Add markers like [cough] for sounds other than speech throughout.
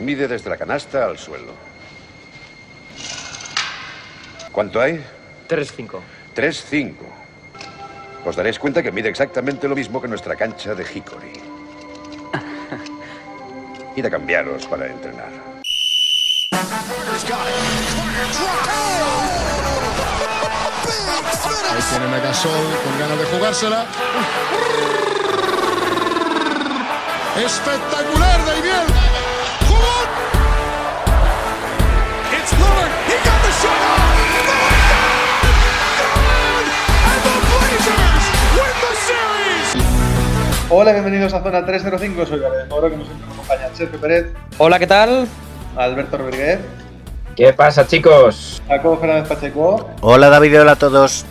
Mide desde la canasta al suelo. ¿Cuánto hay? 3-5. 3-5. Os daréis cuenta que mide exactamente lo mismo que nuestra cancha de Hickory. [laughs] Id a cambiaros para entrenar. Ahí tienen a Gasol con ganas de jugársela. Espectacular, Hola, bienvenidos a Zona 305. Soy Gabriel Moro, como siempre me acompaña Sergio Pérez, Hola, ¿qué tal? Alberto Rodríguez, ¿Qué pasa, chicos? Jacobo Fernández Pacheco Hola David, hola a todos.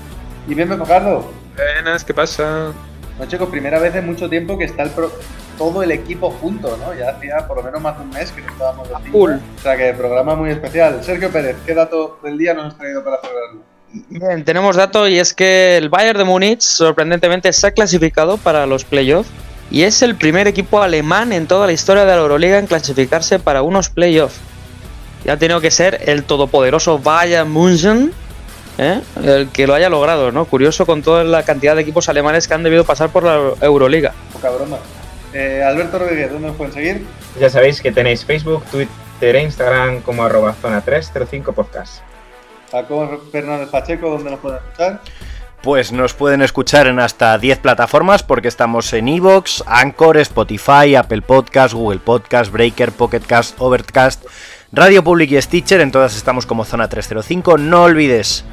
y Bienve Fajardo. Buenas, ¿qué pasa? No, chicos, primera vez en mucho tiempo que está el pro- todo el equipo junto, ¿no? Ya hacía por lo menos más de un mes que no estábamos de. O sea que programa muy especial. Sergio Pérez, ¿qué dato del día nos has traído para celebrarlo? Bien, tenemos dato y es que el Bayern de Múnich sorprendentemente se ha clasificado para los playoffs y es el primer equipo alemán en toda la historia de la Euroliga en clasificarse para unos playoffs. Y ha tenido que ser el todopoderoso Bayern München ¿eh? el que lo haya logrado, ¿no? Curioso con toda la cantidad de equipos alemanes que han debido pasar por la Euroliga. Poca broma. Eh, Alberto Rodríguez, ¿dónde nos pueden seguir? Ya sabéis que tenéis Facebook, Twitter e Instagram como arroba zona 305 podcast. Jacobo Fernández Pacheco, ¿dónde nos pueden escuchar? Pues nos pueden escuchar en hasta 10 plataformas porque estamos en Evox, Anchor, Spotify, Apple Podcast, Google Podcast, Breaker, Pocket Cast, Overcast, Radio Public y Stitcher. En todas estamos como Zona 305. No olvides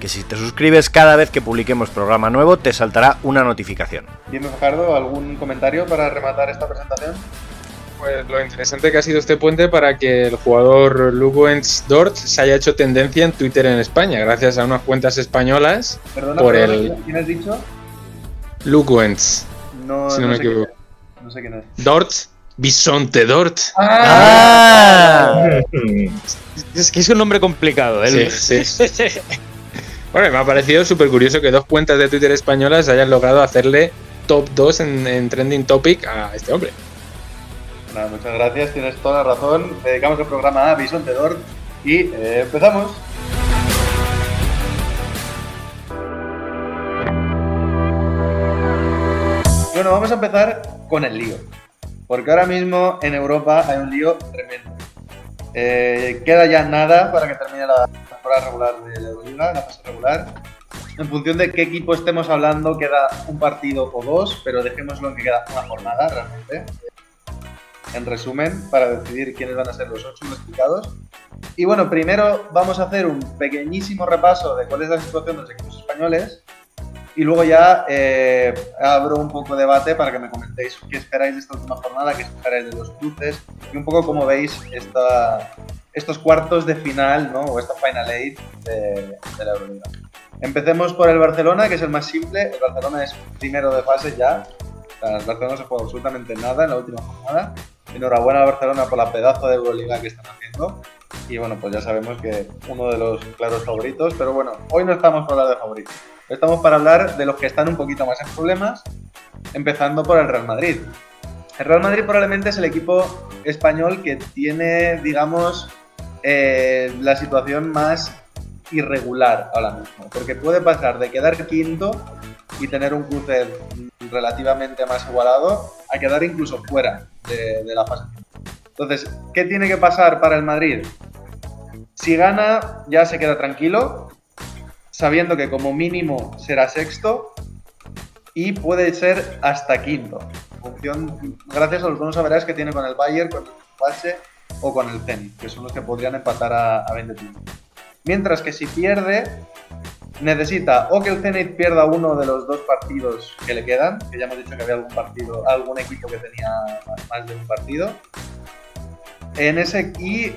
que si te suscribes cada vez que publiquemos programa nuevo te saltará una notificación. Bienve Fajardo, ¿algún comentario para rematar esta presentación? Pues lo interesante que ha sido este puente para que el jugador Luguens Dort se haya hecho tendencia en Twitter en España, gracias a unas cuentas españolas. Perdona, Por perdona, el- ¿quién has dicho? Luguens, No, si no, me sé equivoco. No sé quién es. Dort, Bisonte Dort. ¡Ah! Es que es un nombre complicado, ¿eh? Sí, sí. [laughs] Bueno, me ha parecido súper curioso que dos cuentas de Twitter españolas hayan logrado hacerle top 2 en, en Trending Topic a este hombre. Muchas gracias, tienes toda la razón. Dedicamos el programa a Dort y eh, empezamos. Bueno, vamos a empezar con el lío. Porque ahora mismo en Europa hay un lío tremendo. Eh, queda ya nada para que termine la temporada regular de la Euroliga, la fase regular. En función de qué equipo estemos hablando, queda un partido o dos, pero dejémoslo en que queda una jornada realmente en resumen, para decidir quiénes van a ser los ocho clasificados. Y bueno, primero vamos a hacer un pequeñísimo repaso de cuál es la situación de los equipos españoles. Y luego ya eh, abro un poco de debate para que me comentéis qué esperáis de esta última jornada, qué esperáis de los cruces y un poco cómo veis esta, estos cuartos de final, ¿no? O esta Final Eight de, de la Euroliga. Empecemos por el Barcelona, que es el más simple. El Barcelona es primero de fase ya. El Barcelona no se juega absolutamente nada en la última jornada. Enhorabuena a Barcelona por la pedazo de Euroliga que están haciendo. Y bueno, pues ya sabemos que uno de los claros favoritos. Pero bueno, hoy no estamos para hablar de favoritos. Estamos para hablar de los que están un poquito más en problemas. Empezando por el Real Madrid. El Real Madrid probablemente es el equipo español que tiene, digamos, eh, la situación más irregular ahora mismo. Porque puede pasar de quedar quinto y tener un cruce relativamente más igualado a quedar incluso fuera de, la fase. Entonces, ¿qué tiene que pasar para el Madrid? Si gana, ya se queda tranquilo, sabiendo que como mínimo será sexto y puede ser hasta quinto, función, gracias a los buenos saberás que tiene con el Bayern, con el Bache o con el Zenit, que son los que podrían empatar a, a 20 puntos. Mientras que si pierde, necesita o que el Zenit pierda uno de los dos partidos que le quedan, que ya hemos dicho que había algún partido, algún equipo que tenía más- de un partido. En ese y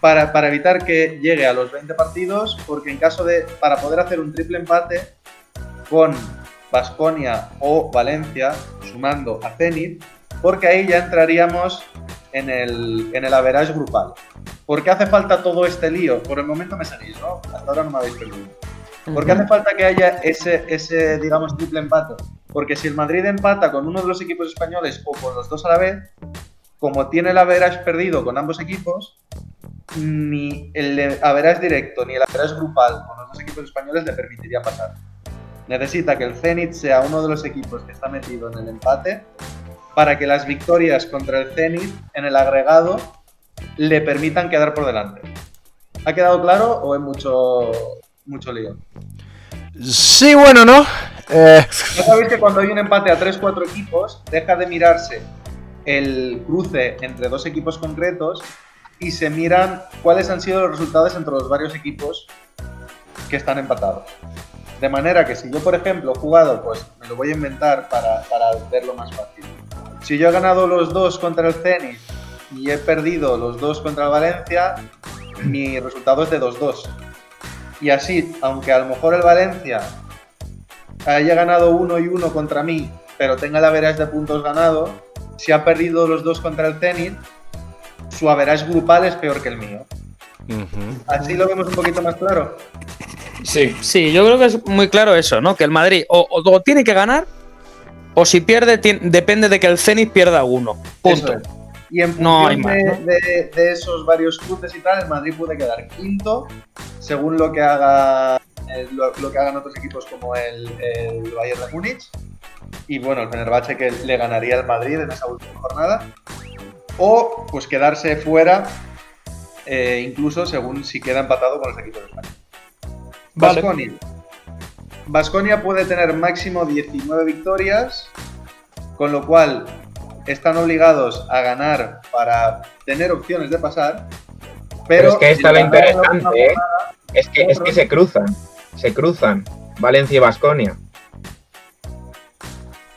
para, para evitar que llegue a los 20 partidos, porque en caso de para poder hacer un triple empate con Basconia o Valencia, sumando a Zenit, porque ahí ya entraríamos en el, en el average grupal. ¿Por qué hace falta todo este lío? Por el momento me seguís, ¿no? Hasta ahora no me habéis perdido. ¿Por qué hace falta que haya ese, ese, digamos, triple empate? Porque si el Madrid empata con uno de los equipos españoles o con los dos a la vez, como tiene el average perdido con ambos equipos, ni el average directo ni el average grupal con los dos equipos españoles le permitiría pasar. Necesita que el Zenit sea uno de los equipos que está metido en el empate para que las victorias contra el Zenit en el agregado le permitan quedar por delante. ¿Ha quedado claro o es mucho, mucho lío? Sí, bueno, ¿no? Eh, Ya sabéis que cuando hay un empate a 3-4 equipos, deja de mirarse el cruce entre dos equipos concretos y se miran cuáles han sido los resultados entre los varios equipos que están empatados. De manera que si yo, por ejemplo, he jugado, pues me lo voy a inventar para, para verlo más fácil. Si yo he ganado los dos contra el Zenit y he perdido los dos contra el Valencia, mi resultado es de 2-2. Y así, aunque a lo mejor el Valencia haya ganado uno y uno contra mí, pero tenga el average de puntos ganado, si ha perdido los dos contra el Zenit, su average grupal es peor que el mío. Así lo vemos un poquito más claro. Sí. Sí, yo creo que es muy claro eso, ¿no? Que el Madrid o, o- o tiene que ganar, o si pierde, depende de que el Zenit pierda uno. Punto. Eso es. Y en función No hay más, de, ¿no? de- de esos varios cruces y tal, el Madrid puede quedar quinto, según lo que haga eh, lo, lo que hagan otros equipos como el, el Bayern de Múnich. Y bueno, el Fenerbahce que le ganaría al Madrid en esa última jornada. O pues quedarse fuera, eh, incluso según si queda empatado con los equipos de España. Vale. Baskonia. Baskonia puede tener máximo 19 victorias, con lo cual están obligados a ganar para tener opciones de pasar. Pero, Pero es que está el lo ganar en la interesante, ¿eh? Es que, es que se cruzan. Se cruzan. Valencia y Basconia.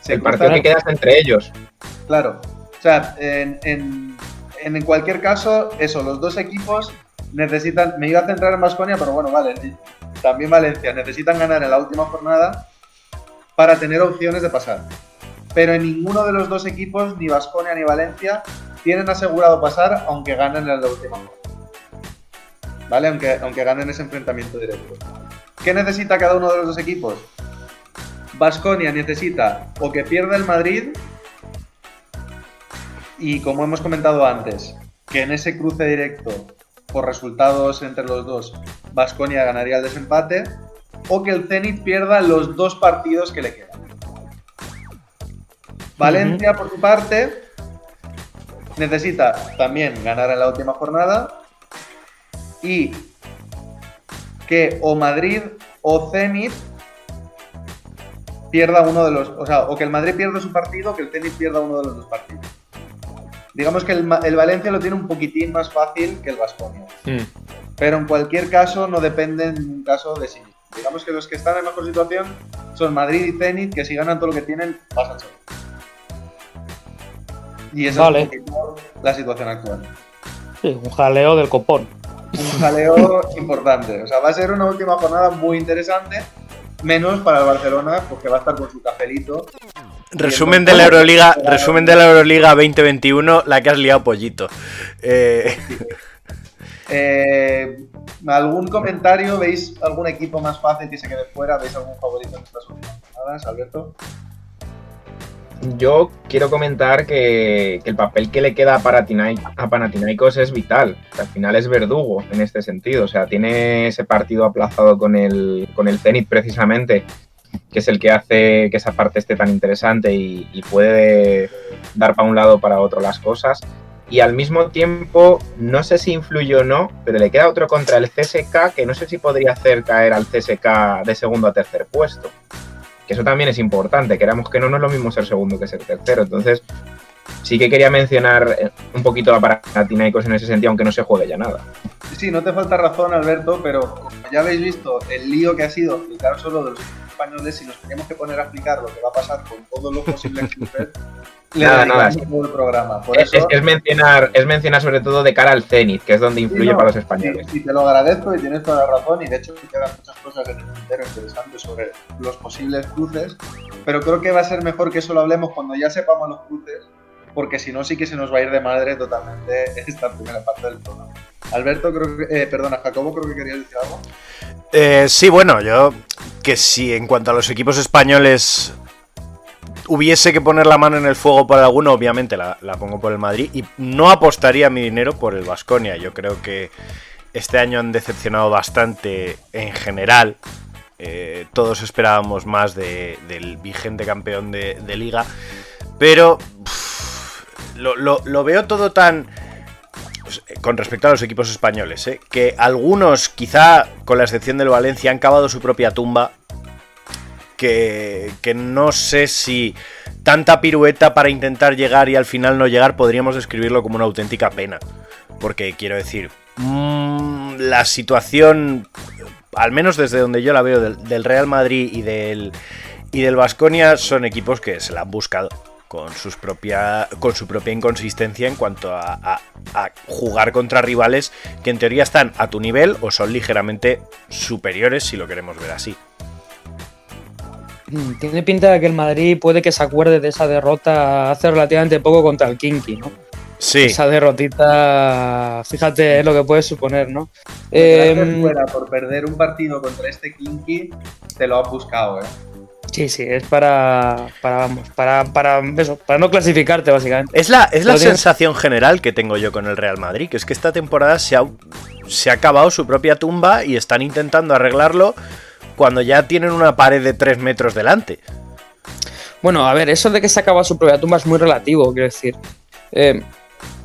se El partido cruzan- que quedas entre ellos. Claro. O sea, en, en- en cualquier caso, eso, los dos equipos necesitan. Me iba a centrar en Basconia, pero bueno, vale. También Valencia. Necesitan ganar en la última jornada para tener opciones de pasar. Pero en ninguno de los dos equipos, ni Basconia ni Valencia, tienen asegurado pasar aunque ganen en la última jornada. ¿Vale? Aunque, aunque ganen ese enfrentamiento directo. ¿Qué necesita cada uno de los dos equipos? Basconia necesita o que pierda el Madrid y como hemos comentado antes, que en ese cruce directo por resultados entre los dos, Basconia ganaría el desempate, o que el Zenit pierda los dos partidos que le quedan. Valencia, por su parte, necesita también ganar en la última jornada y que o Madrid o Zenit pierda uno de los, o sea, o que el Madrid pierda su partido o que el Zenit pierda uno de los dos partidos. Digamos que el, el Valencia lo tiene un poquitín más fácil que el Vasconia. Mm. Pero en cualquier caso no depende en ningún caso de sí. Digamos que los que están en mejor situación son Madrid y Zenit, que si ganan todo lo que tienen, pasan solo. Y esa Vale. es la situación actual. Sí, un jaleo del copón. Un jaleo [laughs] importante. O sea, va a ser una última jornada muy interesante. Menos para el Barcelona, porque va a estar con su cafelito. Resumen de la Euroliga, resumen de la Euroliga 2021, la que has liado pollito. Eh, [laughs] Eh, ¿Algún comentario? ¿Veis algún equipo más fácil que se quede fuera? ¿Veis algún favorito en estas últimas jornadas, Alberto? Yo quiero comentar que, que el papel que le queda a, Panathinaik- a Panathinaikos es vital. Al final es verdugo en este sentido. O sea, tiene ese partido aplazado con el, con el Zenit precisamente, que es el que hace que esa parte esté tan interesante y, y puede dar para un lado para otro las cosas. Y al mismo tiempo, no sé si influye o no, pero le queda otro contra el CSK que no sé si podría hacer caer al CSK de segundo a tercer puesto que eso también es importante, queramos que no, no es lo mismo ser segundo que ser tercero. Entonces, sí que quería mencionar eh, un poquito a Panathinaikos en ese sentido, aunque no se juegue ya nada. Sí, no te falta razón, Alberto, pero como ya habéis visto el lío que ha sido explicar solo de los españoles, si nos teníamos que poner a explicar lo que va a pasar con todos los posibles [laughs] clubes, le Nada, nada. todo el programa. Por Es, eso, es mencionar, es mencionar sobre todo de cara al Zenit, que es donde influye Sí, no, para los españoles. Y, y te lo agradezco y tienes toda la razón y de hecho quedan muchas cosas en el tintero interesantes sobre los posibles cruces, pero creo que va a ser mejor que eso lo hablemos cuando ya sepamos los cruces, porque si no sí que se nos va a ir de madre totalmente [laughs] esta primera parte del programa. Alberto, creo que, eh, perdona, Jacobo, creo que querías decir algo. eh, sí, bueno, yo que sí, en cuanto a los equipos españoles, hubiese que poner la mano en el fuego por alguno, obviamente la, pongo por el Madrid y no apostaría mi dinero por el Vasconia. Yo creo que este año han decepcionado bastante en general. Eh, todos esperábamos más de- del vigente campeón de, liga. Pero lo veo todo tan... pues, eh, Con respecto a los equipos españoles, ¿eh? que algunos, quizá con la excepción del Valencia, han cavado su propia tumba. Que, no sé si tanta pirueta para intentar llegar y al final no llegar podríamos describirlo como una auténtica pena. Porque quiero decir, mm, la situación, al menos desde donde yo la veo, del, del Real Madrid y del, y del Vasconia, son equipos que se la han buscado con, sus propia, con su propia inconsistencia en cuanto a, a- a jugar contra rivales que en teoría están a tu nivel o son ligeramente superiores si lo queremos ver así. Mm, Tiene pinta de que el Madrid puede que se acuerde de esa derrota hace relativamente poco contra el Kinky, ¿no? Sí, Esa derrotita, fíjate lo que puede suponer, ¿no? Eh, Em, fuera por perder un partido contra este Kinky, te lo has buscado, ¿eh? Sí, sí, es para, para, vamos, para, para, eso, para no clasificarte, básicamente. Es la, es la tienes- sensación general que tengo yo con el Real Madrid, que es que esta temporada se ha, se ha acabado su propia tumba y están intentando arreglarlo cuando ya tienen una pared de 3 metros delante. Bueno, a ver, eso de que se acaba su propia tumba es muy relativo, quiero decir. Eh,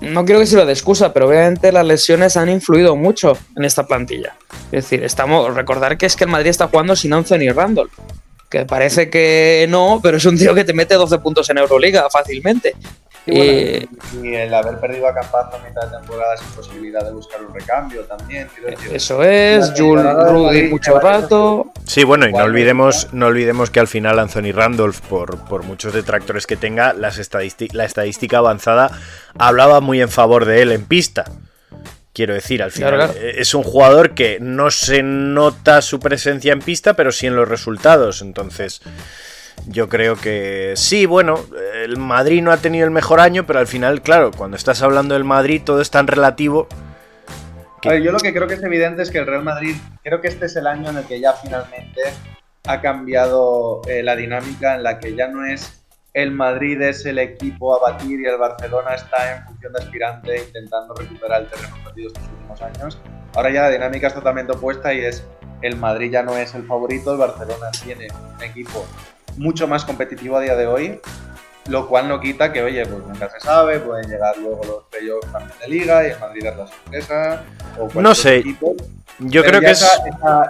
no quiero que sirva de excusa, pero obviamente las lesiones han influido mucho en esta plantilla. Es decir, estamos. Recordar que es que el Madrid está jugando sin Anthony Randall. Que parece que no, pero es un tío que te mete 12 puntos en Euroliga fácilmente. Y, bueno, y el haber perdido a Campazo a mitad de temporada sin posibilidad de buscar un recambio también. eso es, Jules Rudy mucho rato. Sí, bueno, y no olvidemos, ¿no? olvidemos que al final Anthony Randolph, por, por muchos detractores que tenga, las la estadística avanzada hablaba muy en favor de él en pista. Quiero decir, al final Claro, claro. eh, es un jugador que no se nota su presencia en pista, pero sí en los resultados. Entonces, yo creo que sí, bueno, el Madrid no ha tenido el mejor año, pero al final, claro, cuando estás hablando del Madrid, todo es tan relativo. que- A ver, yo lo que creo que es evidente es que el Real Madrid, creo que este es el año en el que ya finalmente ha cambiado eh, la dinámica, en la que ya no es el Madrid es el equipo a batir y el Barcelona está en función de aspirante intentando recuperar el terreno perdido estos últimos años. Ahora ya la dinámica es totalmente opuesta y es el Madrid ya no es el favorito, el Barcelona tiene un equipo mucho más competitivo a día de hoy, lo cual no quita que, oye, pues nunca se sabe, pueden llegar luego los playoffs también de liga y el Madrid es la sorpresa. O No sé, equipo. Yo Pero creo que es...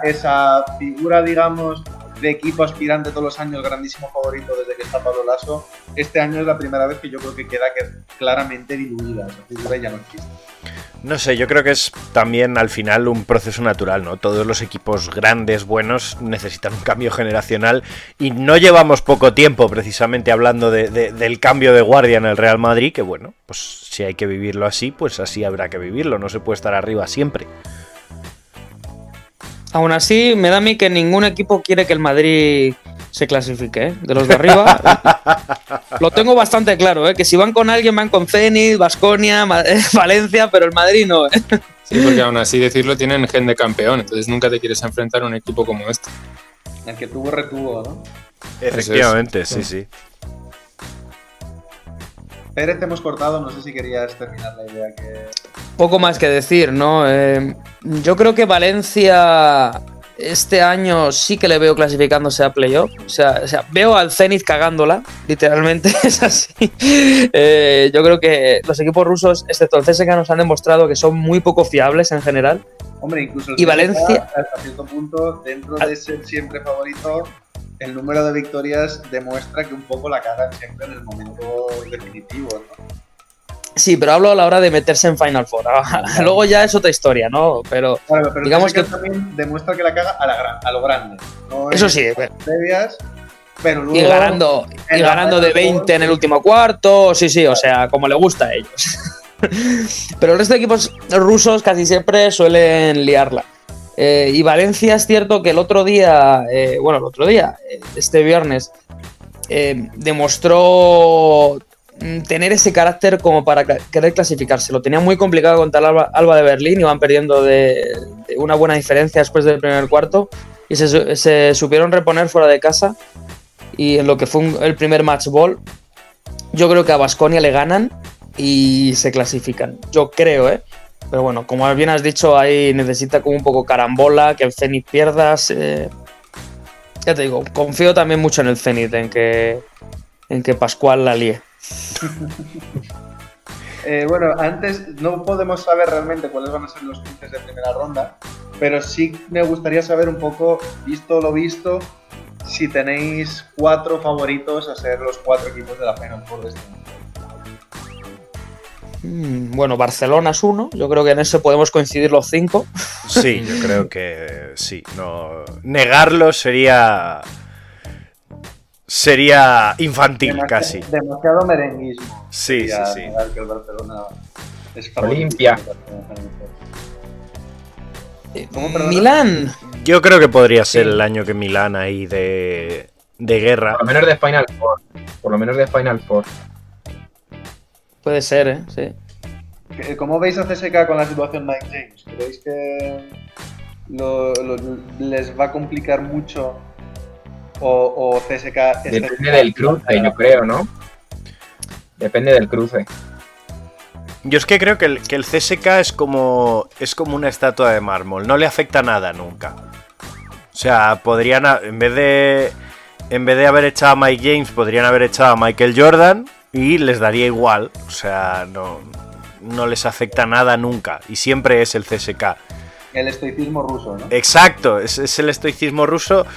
esa figura, digamos, de equipo aspirante todos los años, grandísimo favorito desde que está Pablo Lasso, este año es la primera vez que yo creo que queda que claramente diluida. Esa ya no existe. No sé, yo creo que es también al final un proceso natural, ¿no? Todos los equipos grandes, buenos, necesitan un cambio generacional y no llevamos poco tiempo precisamente hablando de- de- del cambio de guardia en el Real Madrid, que bueno, pues si hay que vivirlo así, pues así habrá que vivirlo, no se puede estar arriba siempre. Aún así, me da a mí que ningún equipo quiere que el Madrid se clasifique, ¿eh? De los de arriba. [laughs] lo tengo bastante claro, ¿eh? Que si van con alguien, van con Zenit, Vasconia, [laughs] Valencia, pero el Madrid no, ¿eh? Sí, porque aún así decirlo tienen gen de campeón, entonces nunca te quieres enfrentar a un equipo como este. El que tuvo, retuvo, ¿no? Efectivamente, sí, sí. Pérez, te hemos cortado, no sé si querías terminar la idea que. Poco más que decir, ¿no? Eh, yo creo que Valencia este año sí que le veo clasificándose a playoff. O sea, o sea, veo al Zenit cagándola, literalmente [laughs] es así. Eh, yo creo que los equipos rusos, excepto el CSKA, nos han demostrado que son muy poco fiables en general. Hombre, incluso el Y Valencia- hasta cierto punto, dentro de ser siempre favorito, el número de victorias demuestra que un poco la cagan siempre en el momento definitivo, ¿no? Sí, pero hablo a la hora de meterse en Final Four. [laughs] Luego ya es otra historia, ¿no? Pero Claro, pero Digamos que que- también demuestra que la caga a, la gran- a lo grande. No eso sí, previas, pero luego y ganando, y ganando de Final Four, 20 en el último cuarto, sí, sí, o sea, como le gusta a ellos. [laughs] Pero el resto de equipos rusos casi siempre suelen liarla. Eh, y Valencia es cierto que el otro día, eh, bueno, el otro día, eh, este viernes, demostró tener ese carácter como para querer clasificarse. Lo tenía muy complicado contra el Alba, de Berlín, iban perdiendo de, una buena diferencia después del primer cuarto y se, su- se supieron reponer fuera de casa y en lo que fue el primer match ball, yo creo que a Basconia le ganan y se clasifican. Yo creo, ¿eh? Pero bueno, como bien has dicho, ahí necesita como un poco carambola, que el Zenit pierdas. Ya te digo, confío también mucho en el Zenit, en que, en que Pascual la líe. [laughs] Eh, bueno, antes no podemos saber realmente cuáles van a ser los cruces de primera ronda, pero sí me gustaría saber un poco, visto lo visto, si tenéis cuatro favoritos a ser los cuatro equipos de la Final Four de este año. Mm, Bueno, Barcelona es uno, yo creo que en eso podemos coincidir los cinco. Sí, [laughs] yo creo que sí. No, negarlo sería. Sería infantil Demasi- casi. Demasiado merenguismo. Sí, sí, sí. que el Barcelona es. Olimpia. ¿Cómo, perdona? Milán, Yo creo que podría ser el año que Milán ahí de, de guerra. Por lo menos de Final Four. Por lo menos de Final Four. Puede ser, ¿eh? Sí. ¿Qué- ¿Cómo veis a CSK con la situación Mike James? ¿Creéis que lo- lo- les va a complicar mucho? ¿O, o CSK Depende CSK? del cruce, yo creo, ¿no? Depende del cruce. Yo es que creo que el, que el CSK es como, es como una estatua de mármol. No le afecta nada nunca. O sea, podrían, en vez de, en vez de haber echado a Mike James, podrían haber echado a Michael Jordan y les daría igual. O sea, no, no les afecta nada nunca. Y siempre es el CSK. El estoicismo ruso, ¿no? Exacto, es, es el estoicismo ruso,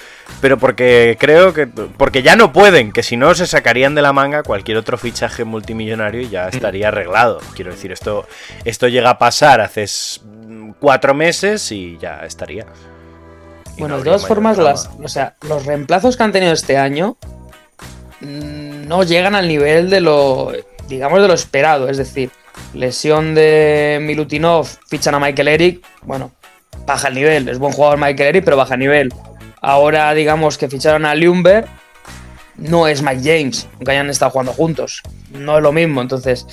pero porque creo que. Porque ya no pueden, que si no se sacarían de la manga cualquier otro fichaje multimillonario y ya estaría arreglado. Quiero decir, esto, esto llega a pasar hace cuatro meses y ya estaría. Y Bueno, no de todas formas, las, o sea, los reemplazos que han tenido este año mm, no llegan al nivel de lo, digamos, de lo esperado. Es decir, lesión de Milutinov, fichan a Michael Eric, bueno, baja el nivel. Es buen jugador Michael Eric, pero baja el nivel. Ahora, digamos que ficharon a Lumber, no es Mike James, aunque hayan estado jugando juntos. No es lo mismo, entonces.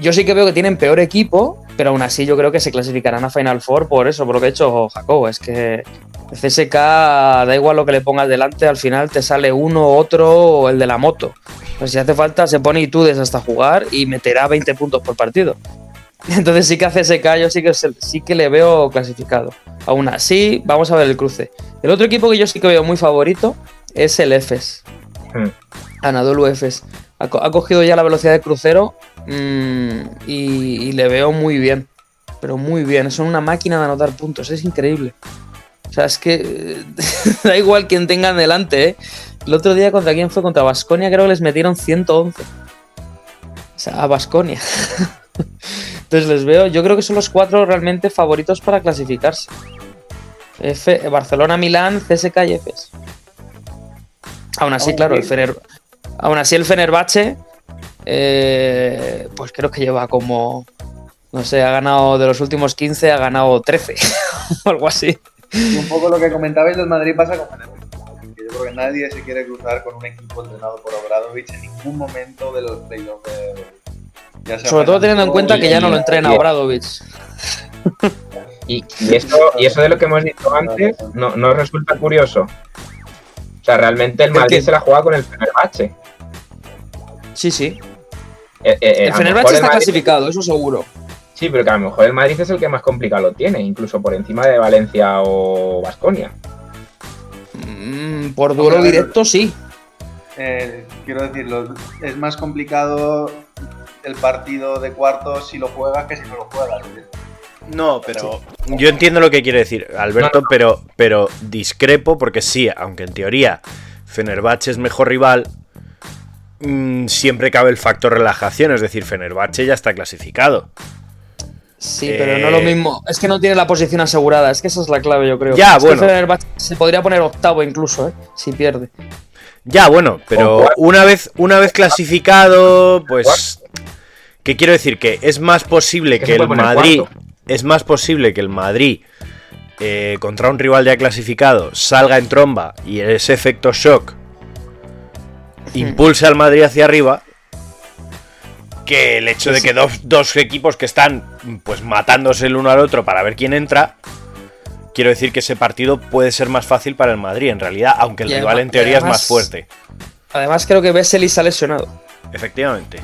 Yo sí que veo que tienen peor equipo, pero aún así yo creo que se clasificarán a Final Four por eso, por lo que ha hecho Jacobo. Es que el CSK, da igual lo que le pongas delante, al final te sale uno, otro o el de la moto. Pues si hace falta, se pone Itudes hasta jugar y meterá 20 puntos por partido. [laughs] Entonces sí que a CSK yo sí que, sí que le veo clasificado. Aún así, vamos a ver el cruce. El otro equipo que yo sí que veo muy favorito es el EFES. Hmm. Anadolu Efes. Ha cogido ya la velocidad de crucero mm, y, y le veo muy bien. Pero muy bien. Son una máquina de anotar puntos. Es increíble. O sea, es que [laughs] da igual quien tengan delante, ¿eh? El otro día contra quién fue? Contra Basconia creo que les metieron 111. O sea, a Basconia. [laughs] Entonces les veo, yo creo que son los cuatro realmente favoritos para clasificarse. F, Barcelona, Milán, CSK y Efes. Aún así, claro, el Fener, aún así el Fenerbahce, eh, pues creo que lleva como, no sé, ha ganado de los últimos 15, ha ganado 13 [laughs] o algo así. Y un poco lo que comentabais del Madrid pasa con. Que yo creo que nadie se quiere cruzar con un equipo entrenado por Obradovic en ningún momento de los playoffs de Euroleague. Ya sea Sobre todo teniendo en cuenta que ya no lo entrena y- Obradovic. Y, y eso, y eso de lo que hemos dicho antes, ¿no, no resulta curioso? O sea, realmente el ¿El Madrid qué? se la juega con el Fenerbahce. Sí, sí. Eh, eh, eh, El Fenerbahce el está Madrid- clasificado, eso seguro. Sí, pero que a lo mejor el Madrid es el que más complicado lo tiene, incluso por encima de Valencia o Vasconia. Mm, por duelo Hombre, directo, sí. Eh, quiero decirlo, es más complicado el partido de cuartos si lo juegas que si no lo juegas. No, pero yo entiendo lo que quiere decir Alberto, pero, pero discrepo porque sí, aunque en teoría Fenerbahce es mejor rival, mm, siempre cabe el factor relajación, es decir, Fenerbahce ya está clasificado. Sí, pero no lo Eh, mismo. Es que no tiene la posición asegurada. Es que esa es la clave, yo creo. Ya, Es bueno. Fenerbahce se podría poner octavo incluso, ¿eh? Si pierde. Ya, bueno, pero una vez, una vez clasificado, pues. ¿Qué quiero decir? Que es más posible Que el Madrid. cuarto. Es más posible que el Madrid. eh, contra un rival ya clasificado salga en tromba y ese efecto shock impulse al Madrid hacia arriba que el hecho de que dos, dos equipos que están pues matándose el uno al otro para ver quién entra quiero decir que ese partido puede ser más fácil para el Madrid en realidad aunque el Y rival además- en teoría es más fuerte Además, creo que Vesely se ha lesionado. Efectivamente.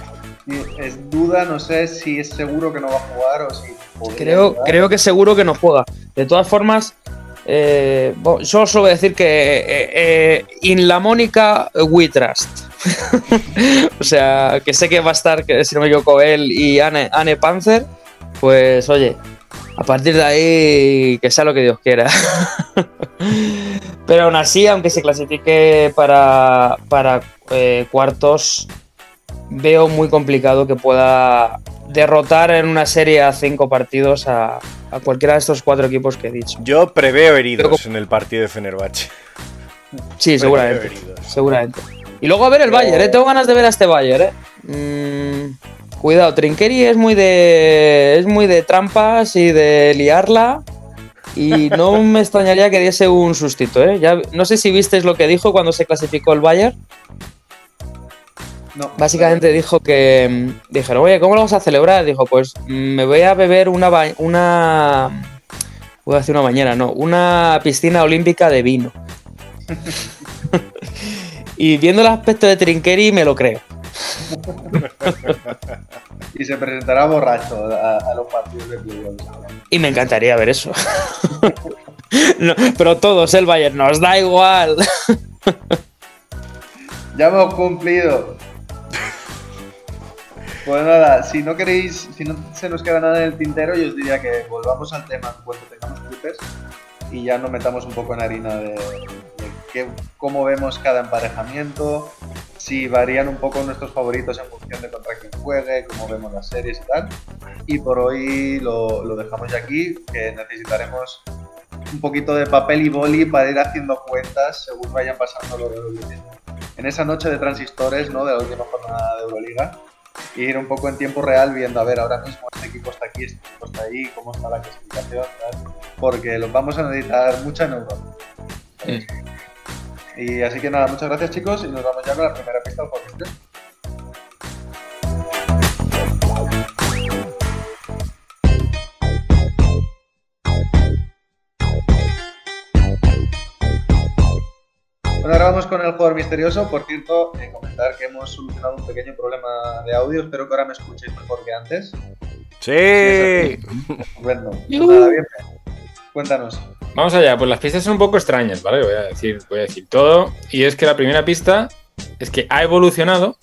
Es duda, no sé si es seguro que no va a jugar o si. Creo, jugar. creo que seguro que no juega. De todas formas, eh, solo os voy decir que eh, eh, in la Mónica we trust. [laughs] o sea, que sé que va a estar, que si no me equivoco, él y Anne, Anne Panzer. Pues oye, a partir de ahí, que sea lo que Dios quiera. [laughs] Pero aún así, aunque se clasifique para, para eh, cuartos, veo muy complicado que pueda derrotar en una serie a cinco partidos a, a cualquiera de estos cuatro equipos que he dicho. Yo preveo heridos en el partido de Fenerbahce. Sí, Preveo seguramente. heridos. Seguramente. Y luego a ver el Bayern, ¿eh? Tengo ganas de ver a este Bayern, ¿eh? Mm, cuidado, Trinqueri es muy de. es muy de trampas y de liarla. Y no [laughs] me extrañaría que diese un sustito, ¿eh? Ya, no sé si visteis lo que dijo cuando se clasificó el Bayern. No. Básicamente dijo que. mm, Dijeron, oye, ¿cómo lo vamos a celebrar? Dijo, pues mm, me voy a beber una. ba- una voy a decir una bañera, no. Una piscina olímpica de vino. [laughs] y viendo el aspecto de Trinqueri, me lo creo. [laughs] Y se presentará borracho a, a los partidos de playoffs. Y me encantaría ver eso. [laughs] No, pero todos, el Bayern, nos da igual. Ya hemos cumplido. Pues nada, si no queréis, si no se nos queda nada en el tintero, yo os diría que volvamos al tema cuando tengamos cruces y ya nos metamos un poco en harina de, de qué- cómo vemos cada emparejamiento, si varían un poco nuestros favoritos en función de contra quién juegue, cómo vemos las series y tal. Y por hoy lo, lo dejamos ya aquí, que necesitaremos un poquito de papel y boli para ir haciendo cuentas según vayan pasando los en esa noche de transistores, ¿no? De la última jornada de Euroliga. Ir un poco en tiempo real viendo, a ver, ahora mismo este equipo está aquí, este equipo está ahí, cómo está la clasificación, porque los vamos a necesitar mucha. ¿sabes? Y así que nada, muchas gracias chicos y nos vamos ya con la primera pista del Bueno, ahora vamos con el jugador misterioso. Por cierto, eh, comentar que hemos solucionado un pequeño problema de audio. Espero que ahora me escuchéis mejor que antes. Sí. [laughs] Estupendo. Pues nada, bien. Cuéntanos. Vamos allá, pues las pistas son un poco extrañas, ¿vale? Voy a decir, voy a decir todo. Y es que la primera pista es que ha evolucionado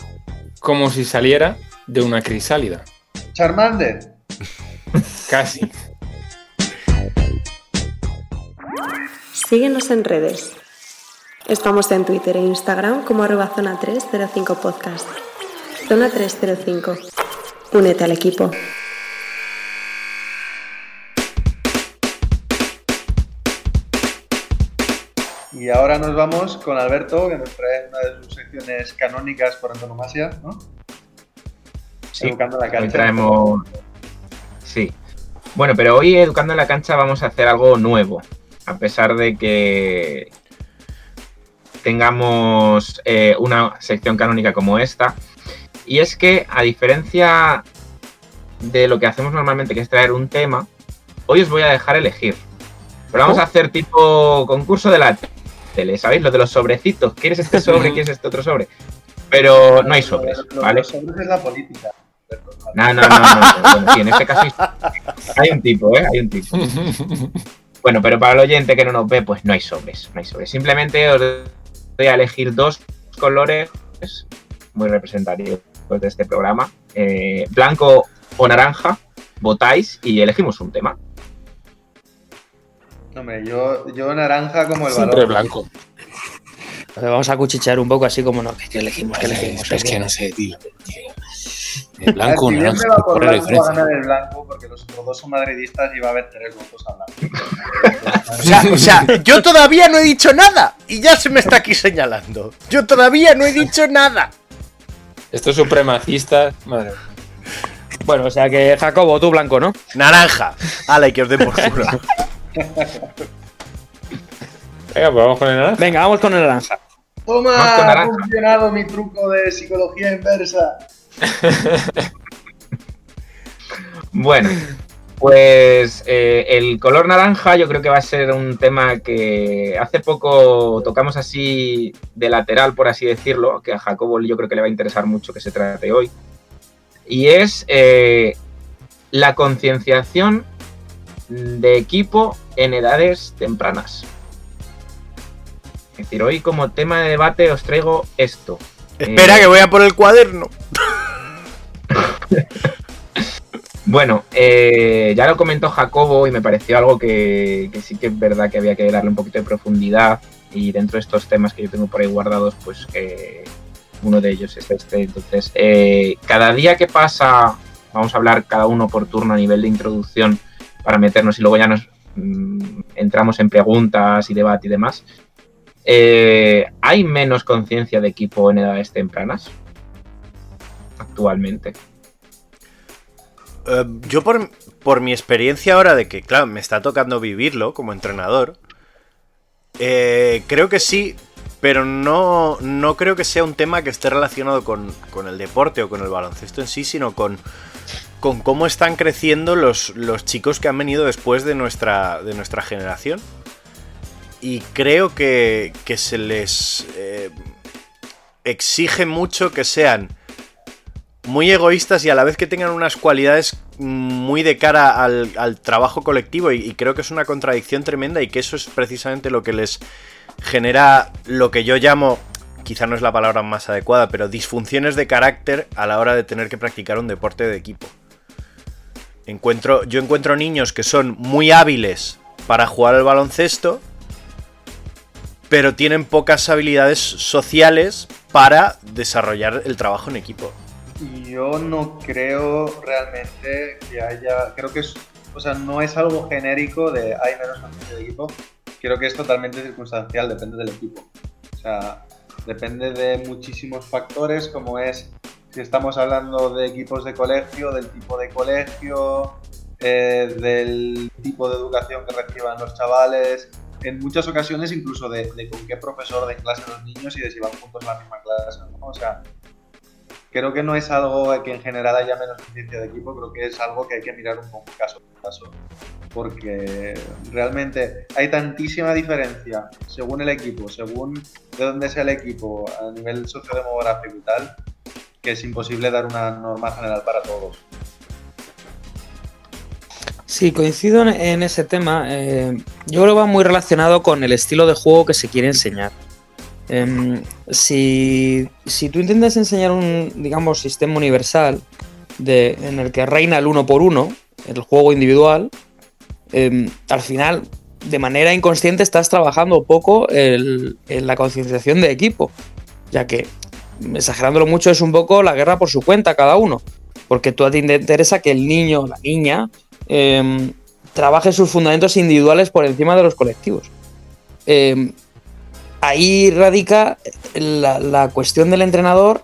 como si saliera de una crisálida. Charmander. [laughs] Casi. Síguenos en redes. Estamos en Twitter e Instagram como arroba zona 305 podcast. Zona 305. Únete al equipo. Y ahora nos vamos con Alberto, que nos trae una de sus secciones canónicas por antonomasia, ¿no? Sí, Educando la cancha. Hoy traemos. Sí. Bueno, pero hoy Educando en la Cancha vamos a hacer algo nuevo. A pesar de que tengamos eh, una sección canónica como esta. Y es que, a diferencia de lo que hacemos normalmente, que es traer un tema, hoy os voy a dejar elegir. Pero vamos a hacer tipo concurso de la tele, ¿sabéis? Lo de los sobrecitos. ¿Quieres este sobre? [laughs] ¿Quieres este otro sobre? Pero no hay sobres, ¿vale? Los sobres es la política. No, no, no, no. Bueno, sí, en este caso hay un tipo, ¿eh? Hay un tipo. [laughs] Bueno, pero para el oyente que no nos ve, pues no hay sobres, no hay sobres. Simplemente os voy a elegir dos colores muy representativos de este programa. Eh, blanco o naranja, votáis y elegimos un tema. Hombre, yo, yo naranja como el Siempre balón. blanco. Vamos a cuchichear un poco así como no. ¿Qué elegimos? ¿Qué elegimos? Es que no sé, tío. El blanco o Al naranja, va por el blanco porque los otros dos son madridistas y va a haber tres votos a blanco. [laughs] O sea, o sea, yo todavía no he dicho nada y ya se me está aquí señalando. Yo todavía no he dicho nada. Estos supremacistas. Madre. Bueno, o sea que Jacobo, tú blanco, ¿no? Naranja. Ala, y que os den por [laughs] culo. Venga, pues vamos con el naranja. Venga, vamos con el naranja. ¡Toma! Ha funcionado mi truco de psicología inversa. [laughs] Bueno, Pues eh, el color naranja yo creo que va a ser un tema que hace poco tocamos así de lateral, por así decirlo, que a Jacobo yo creo que le va a interesar mucho que se trate hoy. Y es eh, la concienciación de equipo en edades tempranas. Es decir, hoy como tema de debate os traigo esto. Espera, Eh, que voy a por el cuaderno. [laughs] Bueno, eh, ya lo comentó Jacobo y me pareció algo que, sí que es verdad que había que darle un poquito de profundidad y dentro de estos temas que yo tengo por ahí guardados, pues que uno de ellos es este. Entonces, eh, cada día que pasa, vamos a hablar cada uno por turno a nivel de introducción para meternos y luego ya nos mm, entramos en preguntas y debate y demás. Eh, ¿Hay menos conciencia de equipo en edades tempranas actualmente? Eh, yo por, por mi experiencia ahora de que, claro, me está tocando vivirlo como entrenador, eh, creo que sí, pero no, no creo que sea un tema que esté relacionado con, con el deporte o con el baloncesto en sí, sino con, con cómo están creciendo los, los chicos que han venido después de nuestra, de nuestra generación. Y creo que, que se les eh, exige mucho que sean muy egoístas y a la vez que tengan unas cualidades muy de cara al, trabajo colectivo y, y, creo que es una contradicción tremenda y que eso es precisamente lo que les genera lo que yo llamo, quizá no es la palabra más adecuada, pero disfunciones de carácter a la hora de tener que practicar un deporte de equipo. Encuentro, yo encuentro niños que son muy hábiles para jugar al baloncesto, pero tienen pocas habilidades sociales para desarrollar el trabajo en equipo. Yo no creo realmente que haya. Creo que es. O sea, no es algo genérico de hay menos conciencia de equipo. Creo que es totalmente circunstancial, depende del equipo. O sea, depende de muchísimos factores, como es si estamos hablando de equipos de colegio, del tipo de colegio, eh, del tipo de educación que reciban los chavales, en muchas ocasiones incluso de, de, con qué profesor de clase los niños y de si van juntos a la misma clase. ¿no? O sea, creo que no es algo que en general haya menos conciencia de equipo, creo que es algo que hay que mirar un poco caso por caso. Porque realmente hay tantísima diferencia según el equipo, según de dónde sea el equipo, a nivel sociodemográfico y tal, que es imposible dar una norma general para todos. Sí, coincido en ese tema. Eh, yo creo que va muy relacionado con el estilo de juego que se quiere enseñar. Eh, si, si, tú intentas enseñar un, digamos, sistema universal de, en el que reina el uno por uno, el juego individual, eh, al final, de manera inconsciente, estás trabajando poco el, en la concienciación de equipo, ya que, exagerándolo mucho, es un poco la guerra por su cuenta cada uno, porque tú a ti te interesa que el niño o la niña eh, trabaje sus fundamentos individuales por encima de los colectivos. Ahí radica la, la, cuestión del entrenador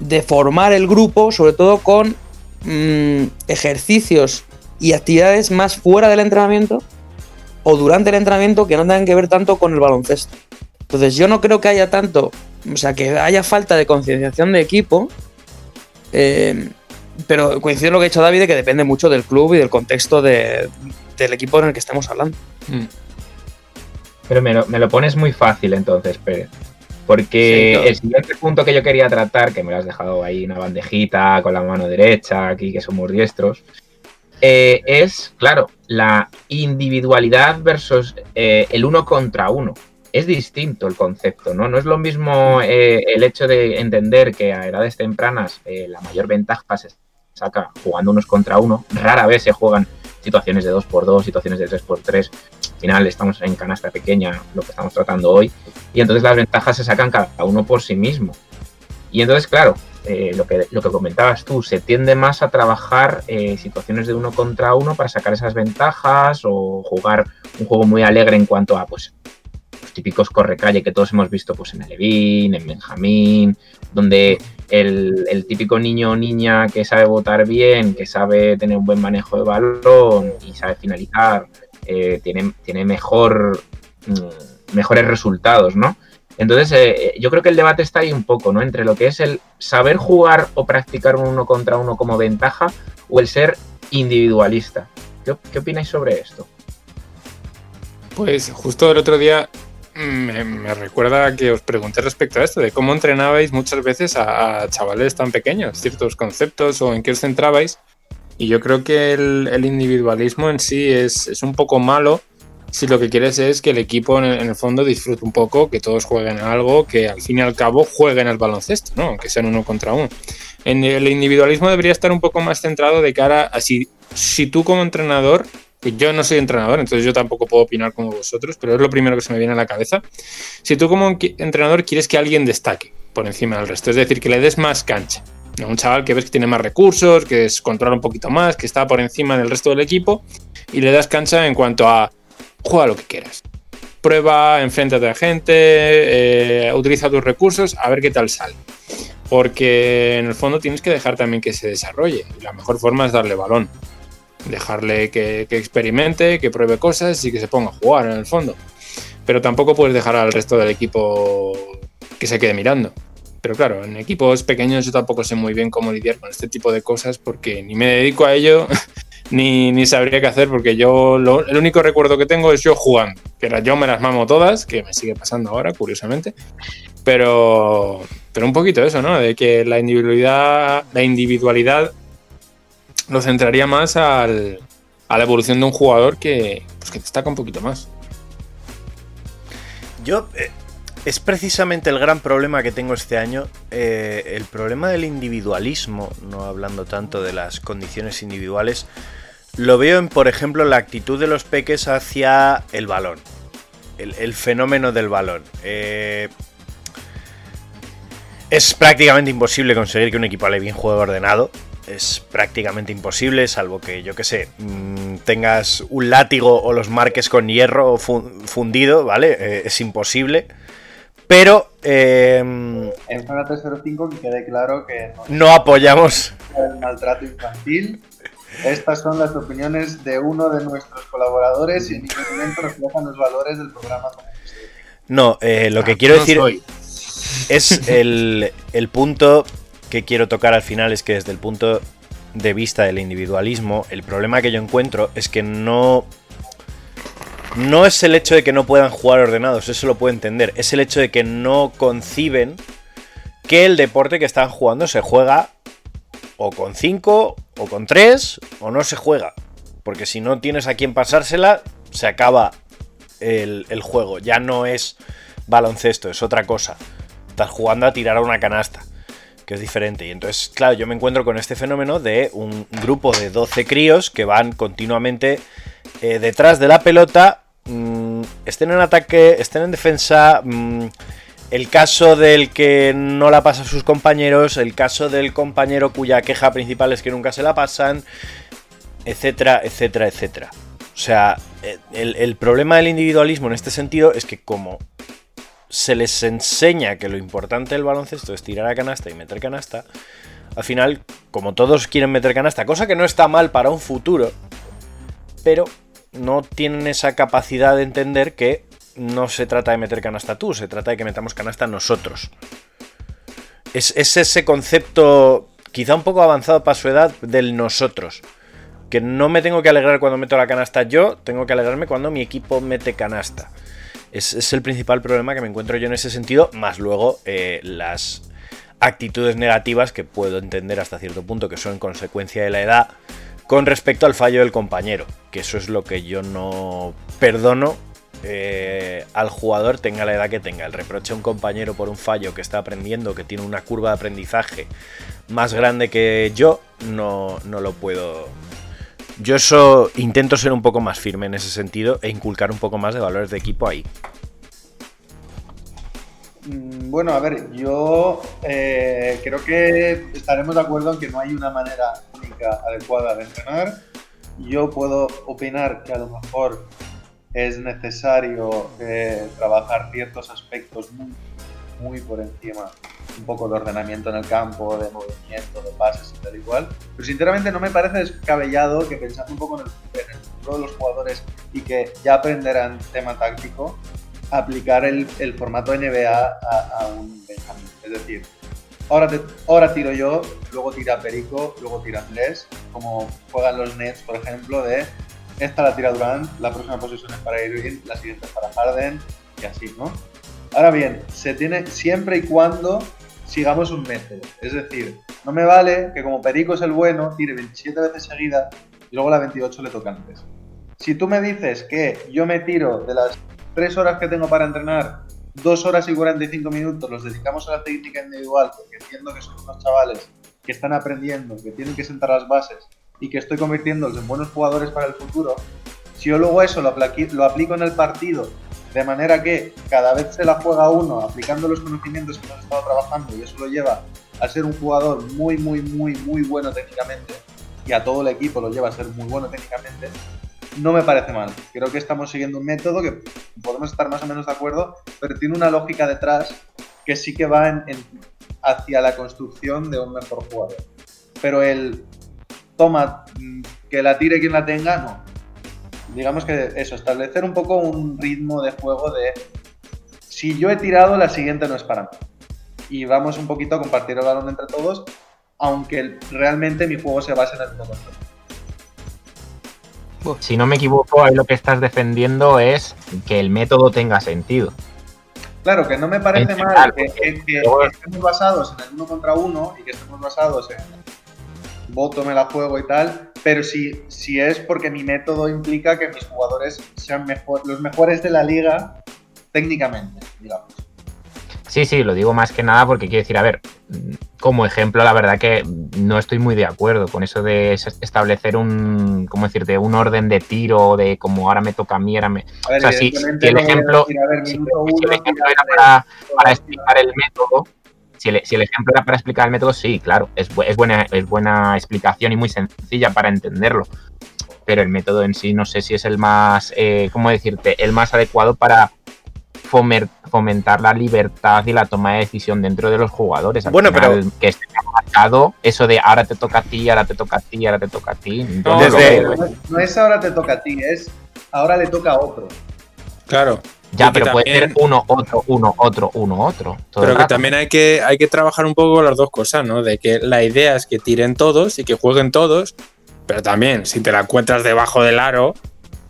de formar el grupo, sobre todo con mmm, ejercicios y actividades más fuera del entrenamiento o durante el entrenamiento que no tengan que ver tanto con el baloncesto. Entonces yo no creo que haya tanto, o sea, que haya falta de concienciación de equipo, eh, pero coincido en lo que ha dicho David, que depende mucho del club y del contexto de, del equipo en el que estamos hablando. Mm. Pero me lo, me lo, pones muy fácil entonces, Pérez. Porque sí, el siguiente punto que yo quería tratar, que me lo has dejado ahí una bandejita con la mano derecha, aquí que somos diestros, eh, es, claro, la individualidad versus eh, el uno contra uno. Es distinto el concepto, ¿no? No es lo mismo eh, el hecho de entender que a edades tempranas eh, la mayor ventaja se saca jugando unos contra uno. Rara vez se juegan situaciones de 2x2, situaciones de 3x3. Al final estamos en canasta pequeña, lo que estamos tratando hoy. Y entonces las ventajas se sacan cada uno por sí mismo. Y entonces, claro, eh, lo, que, lo que comentabas tú, se tiende más a trabajar eh, situaciones de uno contra uno para sacar esas ventajas o jugar un juego muy alegre en cuanto a pues los típicos correcalle que todos hemos visto pues en Alevín, en Benjamín, donde el, el, típico niño o niña que sabe votar bien, que sabe tener un buen manejo de balón y sabe finalizar, eh, tiene, tiene mejor, mm, mejores resultados, ¿no? Entonces, eh, yo creo que el debate está ahí un poco, ¿no? Entre lo que es el saber jugar o practicar un uno contra uno como ventaja o el ser individualista. ¿Qué, qué opináis sobre esto? Pues justo el otro día me, recuerda que os pregunté respecto a esto, de cómo entrenabais muchas veces a, chavales tan pequeños, ciertos conceptos o en qué os centrabais. Y yo creo que el, individualismo en sí es, es, un poco malo si lo que quieres es que el equipo en el, fondo disfrute un poco, que todos jueguen algo, que al fin y al cabo jueguen al baloncesto, ¿no? aunque sean uno contra uno. En el individualismo debería estar un poco más centrado de cara a si tú como entrenador yo no soy entrenador, entonces yo tampoco puedo opinar como vosotros, pero es lo primero que se me viene a la cabeza. Si tú como entrenador quieres que alguien destaque por encima del resto, es decir, que le des más cancha, un chaval que ves que tiene más recursos, que es controla un poquito más, que está por encima del resto del equipo, y le das cancha en cuanto a juega lo que quieras. Prueba, enfréntate a gente, eh, utiliza tus recursos, a ver qué tal sale. Porque en el fondo tienes que dejar también que se desarrolle. La mejor forma es darle balón dejarle que, experimente, que pruebe cosas y que se ponga a jugar en el fondo. Pero tampoco puedes dejar al resto del equipo que se quede mirando. Pero claro, en equipos pequeños yo tampoco sé muy bien cómo lidiar con este tipo de cosas porque ni me dedico a ello [laughs] ni, ni sabría qué hacer porque yo lo, el único recuerdo que tengo es yo jugando. Que era yo me las mamo todas, que me sigue pasando ahora, curiosamente. Pero, pero un poquito eso, ¿no? De que la individualidad, la individualidad lo centraría más al, a la evolución de un jugador que, pues, que destaca un poquito más. Yo. Eh, es precisamente el gran problema que tengo este año. Eh, el problema del individualismo, no hablando tanto de las condiciones individuales. Lo veo en, por ejemplo, la actitud de los peques hacia el balón. El, el fenómeno del balón. Eh, es prácticamente imposible conseguir que un equipo ale bien juego ordenado es prácticamente imposible, salvo que, yo que sé, mmm, tengas un látigo o los marques con hierro fundido, ¿vale? Eh, es imposible. Pero... Eh, en zona 305 que quede claro que no, no apoyamos el maltrato infantil. Estas son las opiniones de uno de nuestros colaboradores y en ningún momento reflejan los valores del programa. No, eh, lo que quiero decir es el, el punto que quiero tocar al final es que desde el punto de vista del individualismo, el problema que yo encuentro es que no... No es el hecho de que no puedan jugar ordenados, eso lo puedo entender. Es el hecho de que no conciben que el deporte que están jugando se juega o con 5 o con 3 o no se juega. Porque si no tienes a quien pasársela, se acaba el, el juego. Ya no es baloncesto, es otra cosa. Estás jugando a tirar a una canasta que es diferente. Y entonces, claro, yo me encuentro con este fenómeno de un grupo de 12 críos que van continuamente eh, detrás de la pelota, mmm, estén en ataque, estén en defensa. Mmm, el caso del que no la pasa a sus compañeros, el caso del compañero cuya queja principal es que nunca se la pasan, etcétera, etcétera, etcétera. O sea, el, el problema del individualismo en este sentido es que como se les enseña que lo importante del baloncesto es tirar a canasta y meter canasta, al final, como todos quieren meter canasta, cosa que no está mal para un futuro, pero no tienen esa capacidad de entender que no se trata de meter canasta tú, se trata de que metamos canasta nosotros. Es, es ese concepto, quizá un poco avanzado para su edad, del nosotros. Que no me tengo que alegrar cuando meto la canasta yo, tengo que alegrarme cuando mi equipo mete canasta. Es, es, el principal problema que me encuentro yo en ese sentido, más luego eh, las actitudes negativas que puedo entender hasta cierto punto que son consecuencia de la edad con respecto al fallo del compañero, que eso es lo que yo no perdono eh, al jugador tenga la edad que tenga. El reproche a un compañero por un fallo que está aprendiendo, que tiene una curva de aprendizaje más grande que yo, no, no lo puedo yo eso intento ser un poco más firme en ese sentido e inculcar un poco más de valores de equipo ahí. Mm, bueno, a ver, yo eh, creo que estaremos de acuerdo en que no hay una manera única adecuada de entrenar. Yo puedo opinar que a lo mejor es necesario eh, trabajar ciertos aspectos muy, muy por encima un poco de ordenamiento en el campo, de movimiento, de pases y tal igual. Pero sinceramente no me parece descabellado que pensando un poco en el, en el futuro de los jugadores y que ya aprenderán tema táctico, aplicar el, el formato NBA a, a, un Benjamín. Es decir, ahora, te, ahora tiro yo, luego tira Perico, luego tira Andrés, como juegan los Nets, por ejemplo, de esta la tira Durant, la próxima posición es para Irving, la siguiente es para Harden y así, ¿no? Ahora bien, se tiene siempre y cuando sigamos un método. Es decir, no me vale que como Perico es el bueno, tire 27 veces seguida y luego la 28 le toca antes. Si tú me dices que yo me tiro de las 3 horas que tengo para entrenar, 2 horas y 45 minutos los dedicamos a la técnica individual, porque entiendo que son unos chavales que están aprendiendo, que tienen que sentar las bases y que estoy convirtiéndolos en buenos jugadores para el futuro, si yo luego eso lo, lo aplico en el partido de manera que cada vez se la juega uno aplicando los conocimientos que hemos estado trabajando y eso lo lleva a ser un jugador muy, muy, muy, muy bueno técnicamente y a todo el equipo lo lleva a ser muy bueno técnicamente, no me parece mal. Creo que estamos siguiendo un método que podemos estar más o menos de acuerdo, pero tiene una lógica detrás que sí que va en, hacia la construcción de un mejor jugador. Pero el toma, mm, que la tire quien la tenga, no digamos que eso, establecer un poco un ritmo de juego de si yo he tirado, la siguiente no es para mí. Y vamos un poquito a compartir el balón entre todos, aunque realmente mi juego se base en el mismo Si no me equivoco, ahí lo que estás defendiendo es que el método tenga sentido. Claro, que no me parece mal que, estemos basados en el uno contra uno y que estemos basados en voto, me la juego y tal, pero si, si es porque mi método implica que mis jugadores sean mejor, los mejores de la liga técnicamente, digamos. Sí, sí, lo digo más que nada porque quiero decir, a ver, como ejemplo, la verdad que no estoy muy de acuerdo con eso de establecer un, ¿cómo decirte? Un orden de tiro, de como ahora me toca a mí, ahora me... o sea, si, el ejemplo, era para, para explicar el método, si el, ejemplo era para explicar el método, sí, claro, es, buena, es buena explicación y muy sencilla para entenderlo. Pero el método en sí no sé si es el más, eh, ¿cómo decirte?, el más adecuado para fomentar la libertad y la toma de decisión dentro de los jugadores. bueno, pero que esté marcado eso de ahora te toca a ti, ahora te toca a ti, ahora te toca a ti. No, no es ahora te toca a ti, es ahora le toca a otro. Claro. Ya, pero puede ser uno, otro, uno, otro, uno, otro. pero que también hay que, hay que trabajar un poco las dos cosas, ¿no? De que la idea es que tiren todos y que jueguen todos, pero también si te la encuentras debajo del aro,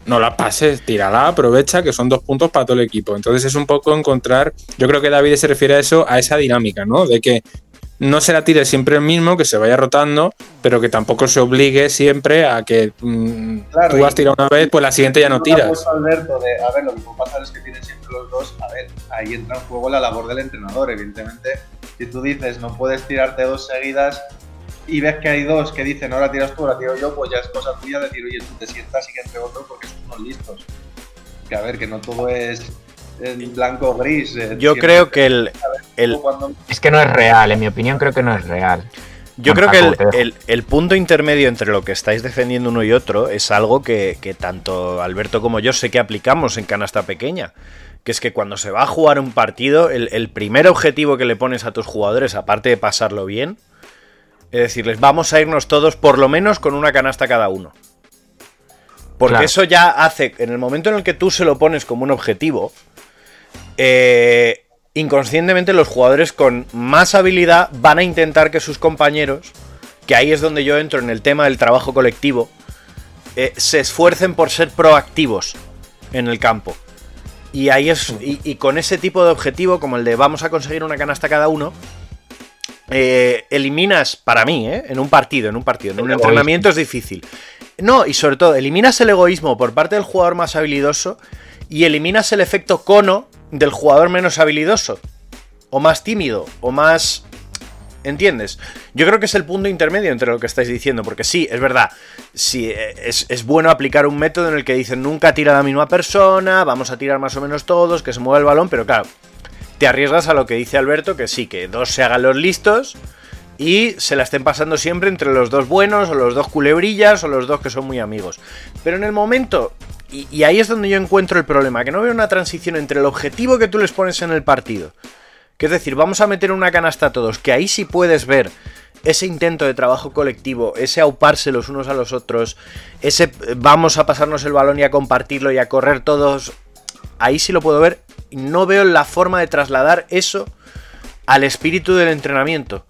no la pases, tírala, aprovecha, que son dos puntos para todo el equipo. Entonces es un poco encontrar, yo creo que David se refiere a eso, a esa dinámica, ¿no? De que no se la tire siempre el mismo, que se vaya rotando, pero que tampoco se obligue siempre a que mm, tú has tirado una vez, pues la siguiente ya no tiras. Alberto, de, a ver, lo que puede pasar es que tienen siempre los dos, a ver, ahí entra en juego la labor del entrenador, evidentemente. Si tú dices no puedes tirarte dos seguidas y ves que hay dos que dicen ahora tiras tú, ahora tiro yo, pues ya es cosa tuya decir, oye, tú te sientas y que entre otro porque son unos listos. Que a ver, que no todo es en blanco gris. Eh, Yo creo que el, Es que no es real, en mi opinión creo que no es real. Yo creo que el, punto intermedio entre lo que estáis defendiendo uno y otro es algo que, tanto Alberto como yo sé que aplicamos en canasta pequeña. Que es que cuando se va a jugar un partido, el, primer objetivo que le pones a tus jugadores, aparte de pasarlo bien, es decirles, vamos a irnos todos por lo menos con una canasta cada uno. Porque eso ya hace, en el momento en el que tú se lo pones como un objetivo, eh, inconscientemente los jugadores con más habilidad van a intentar que sus compañeros, que ahí es donde yo entro en el tema del trabajo colectivo, eh, se esfuercen por ser proactivos en el campo. Y ahí es. Y, con ese tipo de objetivo, como el de vamos a conseguir una canasta cada uno, eh, eliminas, para mí, en un partido, en un partido, en un entrenamiento es difícil. No, y sobre todo, eliminas el egoísmo por parte del jugador más habilidoso y eliminas el efecto cono del jugador menos habilidoso, o más tímido, o más... ¿Entiendes? Yo creo que es el punto intermedio entre lo que estáis diciendo, porque sí, es verdad, sí, eh, es, bueno aplicar un método en el que dicen nunca tira la misma persona, vamos a tirar más o menos todos, que se mueva el balón, pero claro, te arriesgas a lo que dice Alberto, que sí, que dos se hagan los listos y se la estén pasando siempre entre los dos buenos, o los dos culebrillas, o los dos que son muy amigos. Pero en el momento y, ahí es donde yo encuentro el problema, que no veo una transición entre el objetivo que tú les pones en el partido, que es decir, vamos a meter una canasta a todos, que ahí sí puedes ver ese intento de trabajo colectivo, ese auparse los unos a los otros, ese vamos a pasarnos el balón y a compartirlo y a correr todos, ahí sí lo puedo ver, no veo la forma de trasladar eso al espíritu del entrenamiento,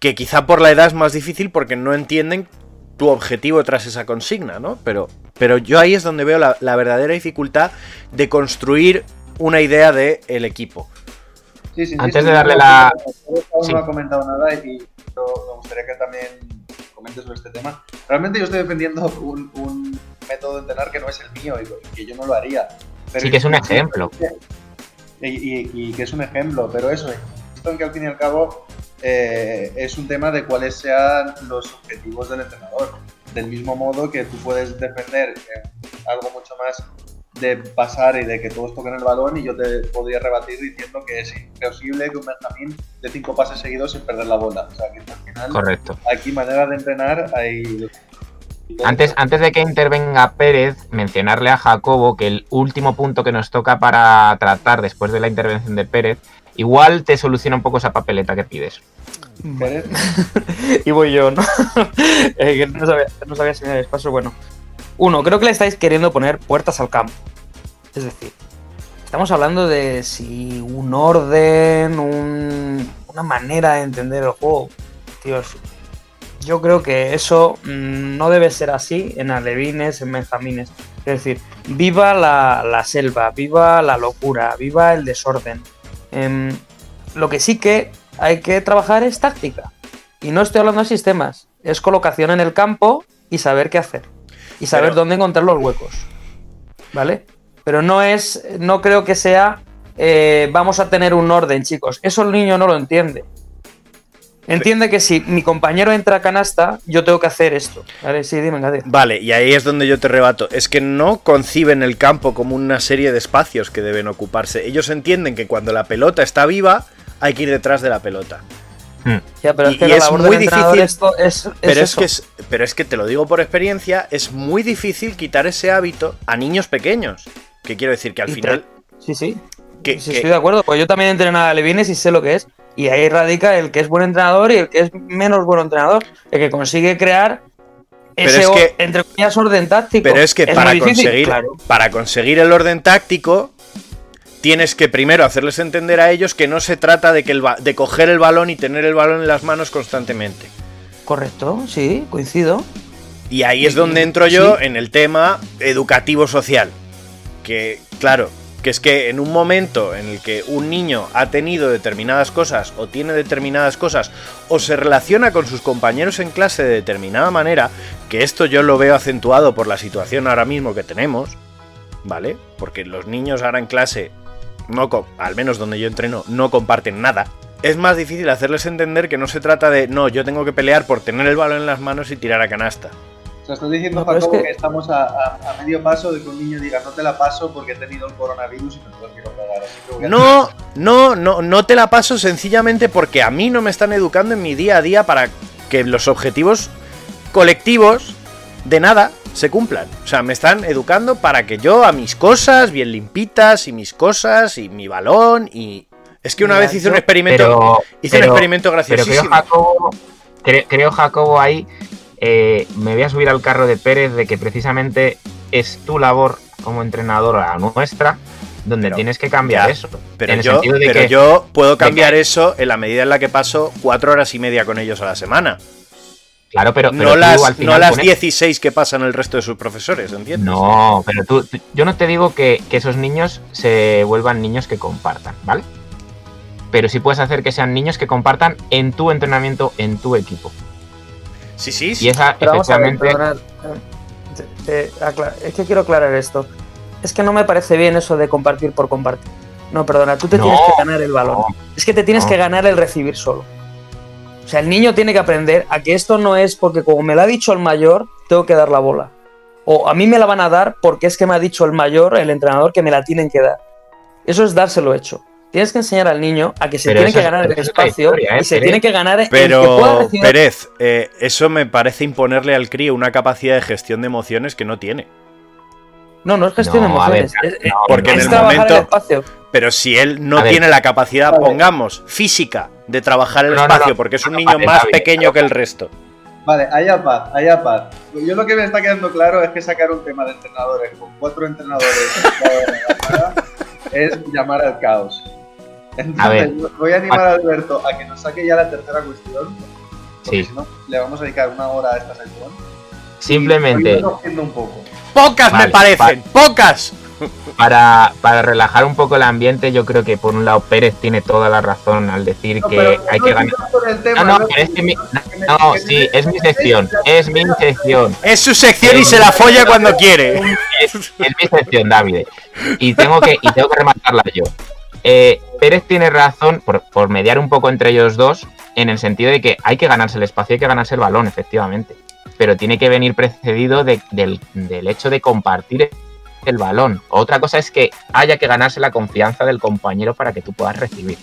que quizá por la edad es más difícil porque no entienden tu objetivo tras esa consigna, ¿no? Pero, pero yo ahí es donde veo la, la verdadera dificultad de construir una idea del el equipo. Sí, sí, sí, Antes sí, de darle la- sí, Aún Sí. no ha comentado nada y yo me gustaría que también comentes sobre este tema. Realmente yo estoy defendiendo un, un método de entrenar que no es el mío y que yo no lo haría. Pero Sí, que es un ejemplo. Y, y- y que es un ejemplo, pero eso, esto en que al fin y al cabo eh, es un tema de cuáles sean los objetivos del entrenador. Del mismo modo que tú puedes defender algo mucho más de pasar y de que todos toquen el balón y yo te podría rebatir diciendo que es imposible que un Benjamín de cinco pases seguidos sin perder la bola. O sea que al final Correcto. aquí manera de entrenar hay... Antes, antes de que intervenga Pérez, mencionarle a Jacobo que el último punto que nos toca para tratar después de la intervención de Pérez, igual te soluciona un poco esa papeleta que pides. [laughs] Y voy yo, ¿no? [laughs] Eh, que no sabía, no sabía si me dabais paso. Bueno, uno, creo que le estáis queriendo poner puertas al campo. Es decir, estamos hablando de si un orden, un- una manera de entender el juego. Tíos, yo creo que eso mm, no debe ser así en alevines, en benjamines. Es decir, viva la, la selva, viva la locura, viva el desorden. Em, lo que sí que hay que trabajar es táctica. Y no estoy hablando de sistemas, es colocación en el campo y saber qué hacer. Y saber Pero- dónde encontrar los huecos. ¿Vale? Pero no es, no creo que sea, eh, vamos a tener un orden, chicos. Eso el niño no lo entiende. Entiende que si mi compañero entra a canasta, yo tengo que hacer esto. ¿Vale? Sí, dime, Gade. Vale, y ahí es donde yo te rebato. Es que no conciben el campo como una serie de espacios que deben ocuparse. Ellos entienden que cuando la pelota está viva, hay que ir detrás de la pelota. Ya, pero Y- es que y la es labor muy difícil- esto es, es Pero es, que es, pero es que te lo digo por experiencia, es muy difícil quitar ese hábito a niños pequeños. Que quiero decir que al Y final. Sí, sí. Que, Sí, que- estoy de acuerdo, pues yo también entreno a Levines y sé lo que es. Y ahí radica el que es buen entrenador y el que es menos buen entrenador. El que consigue crear Pero ese, es o- que- entre comillas, orden táctico. Pero es que para, difícil, conseguir, claro. para conseguir el orden táctico, tienes que primero hacerles entender a ellos que no se trata de, que el de coger el balón y tener el balón en las manos constantemente. Correcto, sí, coincido. Y ahí es donde entro yo en el tema educativo-social. Que, claro, que es que en un momento en el que un niño ha tenido determinadas cosas o tiene determinadas cosas o se relaciona con sus compañeros en clase de determinada manera, que esto yo lo veo acentuado por la situación ahora mismo que tenemos, ¿vale? Porque los niños ahora en clase, no al menos donde yo entreno, no comparten nada. Es más difícil hacerles entender que no se trata de, no, yo tengo que pelear por tener el balón en las manos y tirar a canasta. O sea, estás diciendo, No, pero es Jacobo, que- que... estamos a, a- a medio paso de que un niño diga no te la paso porque he tenido el coronavirus y me lo quiero pegar. Así que voy a- No, no, no, no te la paso sencillamente porque a mí no me están educando en mi día a día para que los objetivos colectivos de nada se cumplan. O sea, me están educando para que yo a mis cosas bien limpitas y mis cosas y mi balón y es que una Mira, vez hice un experimento, Pero, hice un experimento pero creo, graciosísimo. Jacobo, cre- creo, Jacobo, ahí eh, me voy a subir al carro de Pérez de que precisamente es tu labor como entrenador a la nuestra donde Pero- tienes que cambiar ya, eso. Pero, en yo, sentido de pero que- yo puedo que- cambiar eso en la medida en la que paso cuatro horas y media con ellos a la semana. Claro, pero, pero no tú las, al final no las pones- 16 que pasan el resto de sus profesores, ¿entiendes? No, pero tú, tú- yo no te digo que, que esos niños se vuelvan niños que compartan, ¿vale? Pero sí puedes hacer que sean niños que compartan en tu entrenamiento, en tu equipo. Sí, sí, Y sí. esa, Pero vamos a ver, eh, eh, es que quiero aclarar esto. Es que no me parece bien eso de compartir por compartir. No, perdona, tú te No, tienes que ganar el balón. no, es que te tienes no. que ganar el recibir solo. O sea, el niño tiene que aprender a que esto no es porque como me lo ha dicho el mayor, tengo que dar la bola. O a mí me la van a dar porque es que me ha dicho el mayor, el entrenador, que me la tienen que dar. Eso es dárselo hecho. Tienes que enseñar al niño a que se Pero tiene que ganar el es espacio historia, ¿eh, y se Pérez? tiene que ganar el que Pero, pueda recibir Pérez, eh, eso me parece imponerle al crío una capacidad de gestión de emociones que no tiene. No, no es gestión No, de ver, emociones. es, no, porque en el momento- el. Pero si él no A ver. tiene la capacidad, pongamos, física, de trabajar el No, no, no. espacio, porque es un No, niño vale, más pequeño pero- que el resto. Vale, allá paz, allá paz. Yo lo que me está quedando claro es que sacar un tema de entrenadores con cuatro entrenadores [laughs] es llamar al caos. Entonces, A ver. voy a animar a Alberto a que nos saque ya la tercera cuestión, porque Sí. si no, le vamos a dedicar una hora a esta sección. Simplemente. Un poco. Pocas me parecen, pocas. Para, para relajar un poco el ambiente, yo creo que por un lado Pérez tiene toda la razón al decir No, que pero hay no que ganar. tema, No, no, ¿no? pero es que mi- no, sí, es mi sección, es mi sección. Es su sección y se la folla cuando quiere. Es, es mi sección, David. Y tengo que, y tengo que rematarla yo. Eh, Pérez tiene razón por, por mediar un poco entre ellos dos, en el sentido de que hay que ganarse el espacio, hay que ganarse el balón, efectivamente. Pero tiene que venir precedido de- del, del hecho de compartir el balón. Otra cosa es que haya que ganarse la confianza del compañero para que tú puedas recibir.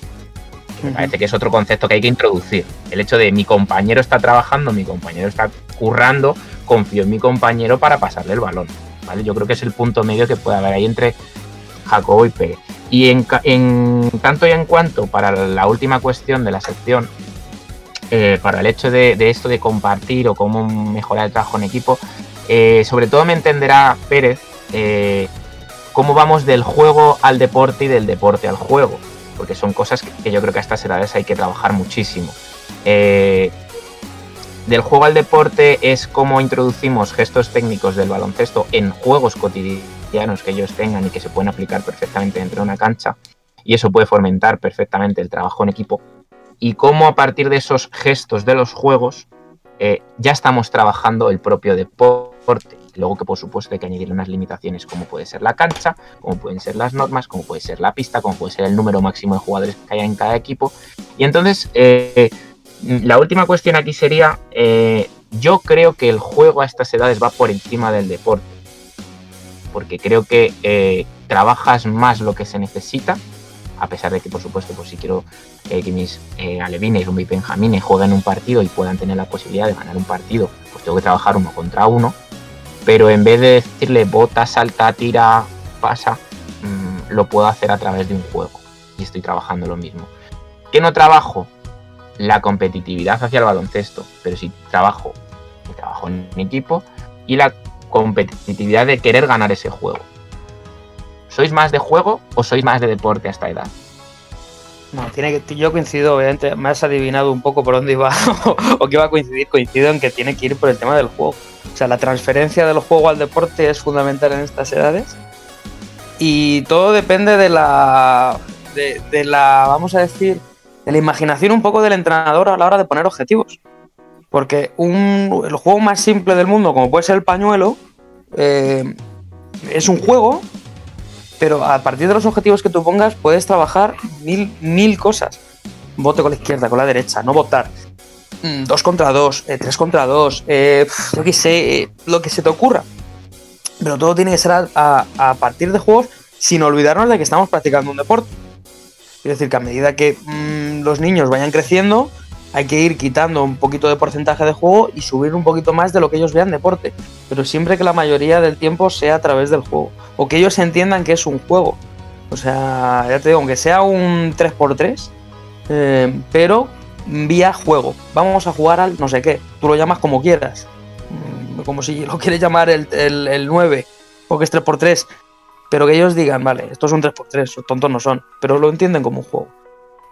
Me parece que es otro concepto que hay que introducir. El hecho de mi compañero está trabajando, mi compañero está currando, confío en mi compañero para pasarle el balón. ¿vale? Yo creo que es el punto medio que puede haber ahí entre Jacobo y Pérez. Y en, tanto y en cuanto para la última cuestión de la sección, eh, para el hecho de, esto de compartir o cómo mejorar el trabajo en equipo, eh, sobre todo me entenderá Pérez eh, cómo vamos del juego al deporte y del deporte al juego, porque son cosas que, que yo creo que a estas edades hay que trabajar muchísimo. Del juego al deporte es cómo introducimos gestos técnicos del baloncesto en juegos cotidianos que ellos tengan y que se pueden aplicar perfectamente dentro de una cancha, y eso puede fomentar perfectamente el trabajo en equipo, y cómo a partir de esos gestos de los juegos eh, ya estamos trabajando el propio deporte. Luego que por supuesto hay que añadir unas limitaciones como puede ser la cancha, como pueden ser las normas, como puede ser la pista, como puede ser el número máximo de jugadores que haya en cada equipo. Y entonces, eh, la última cuestión aquí sería, eh, yo creo que el juego a estas edades va por encima del deporte. Porque creo que eh, trabajas más lo que se necesita, a pesar de que por supuesto, pues si quiero que mis eh, alevines o mis benjamines jueguen un partido y puedan tener la posibilidad de ganar un partido, pues tengo que trabajar uno contra uno. Pero en vez de decirle bota, salta, tira, pasa, mmm, lo puedo hacer a través de un juego. Y estoy trabajando lo mismo. ¿Qué no trabajo? La competitividad hacia el baloncesto. Pero sí trabajo, trabajo en equipo y la competitividad de querer ganar ese juego. ¿Sois más de juego o sois más de deporte a esta edad? No, tiene que, yo coincido, obviamente, me has adivinado un poco por dónde iba [laughs] o que iba a coincidir. Coincido en que tiene que ir por el tema del juego. O sea, la transferencia del juego al deporte es fundamental en estas edades. Y todo depende de la. De la. Vamos a decir. De la imaginación un poco del entrenador a la hora de poner objetivos. Porque un, el juego más simple del mundo, como puede ser el pañuelo, eh, es un juego pero a partir de los objetivos que tú pongas puedes trabajar mil, mil cosas. Vote con la izquierda, con la derecha, no votar. Mm, Dos contra dos, eh, tres contra dos, eh, yo qué sé, eh, lo que se te ocurra. Pero todo tiene que ser a, a- a partir de juegos sin olvidarnos de que estamos practicando un deporte. Es decir, que a medida que mm, los niños vayan creciendo, hay que ir quitando un poquito de porcentaje de juego y subir un poquito más de lo que ellos vean deporte. Pero siempre que la mayoría del tiempo sea a través del juego. O que ellos entiendan que es un juego. O sea, ya te digo, aunque sea un 3x3, eh, pero vía juego. Vamos a jugar al no sé qué. Tú lo llamas como quieras. Mm, Como si lo quieres llamar el, el, el 9 o que es 3x3. Pero que ellos digan, vale, esto es un 3x3, tontos no son. Pero lo entienden como un juego.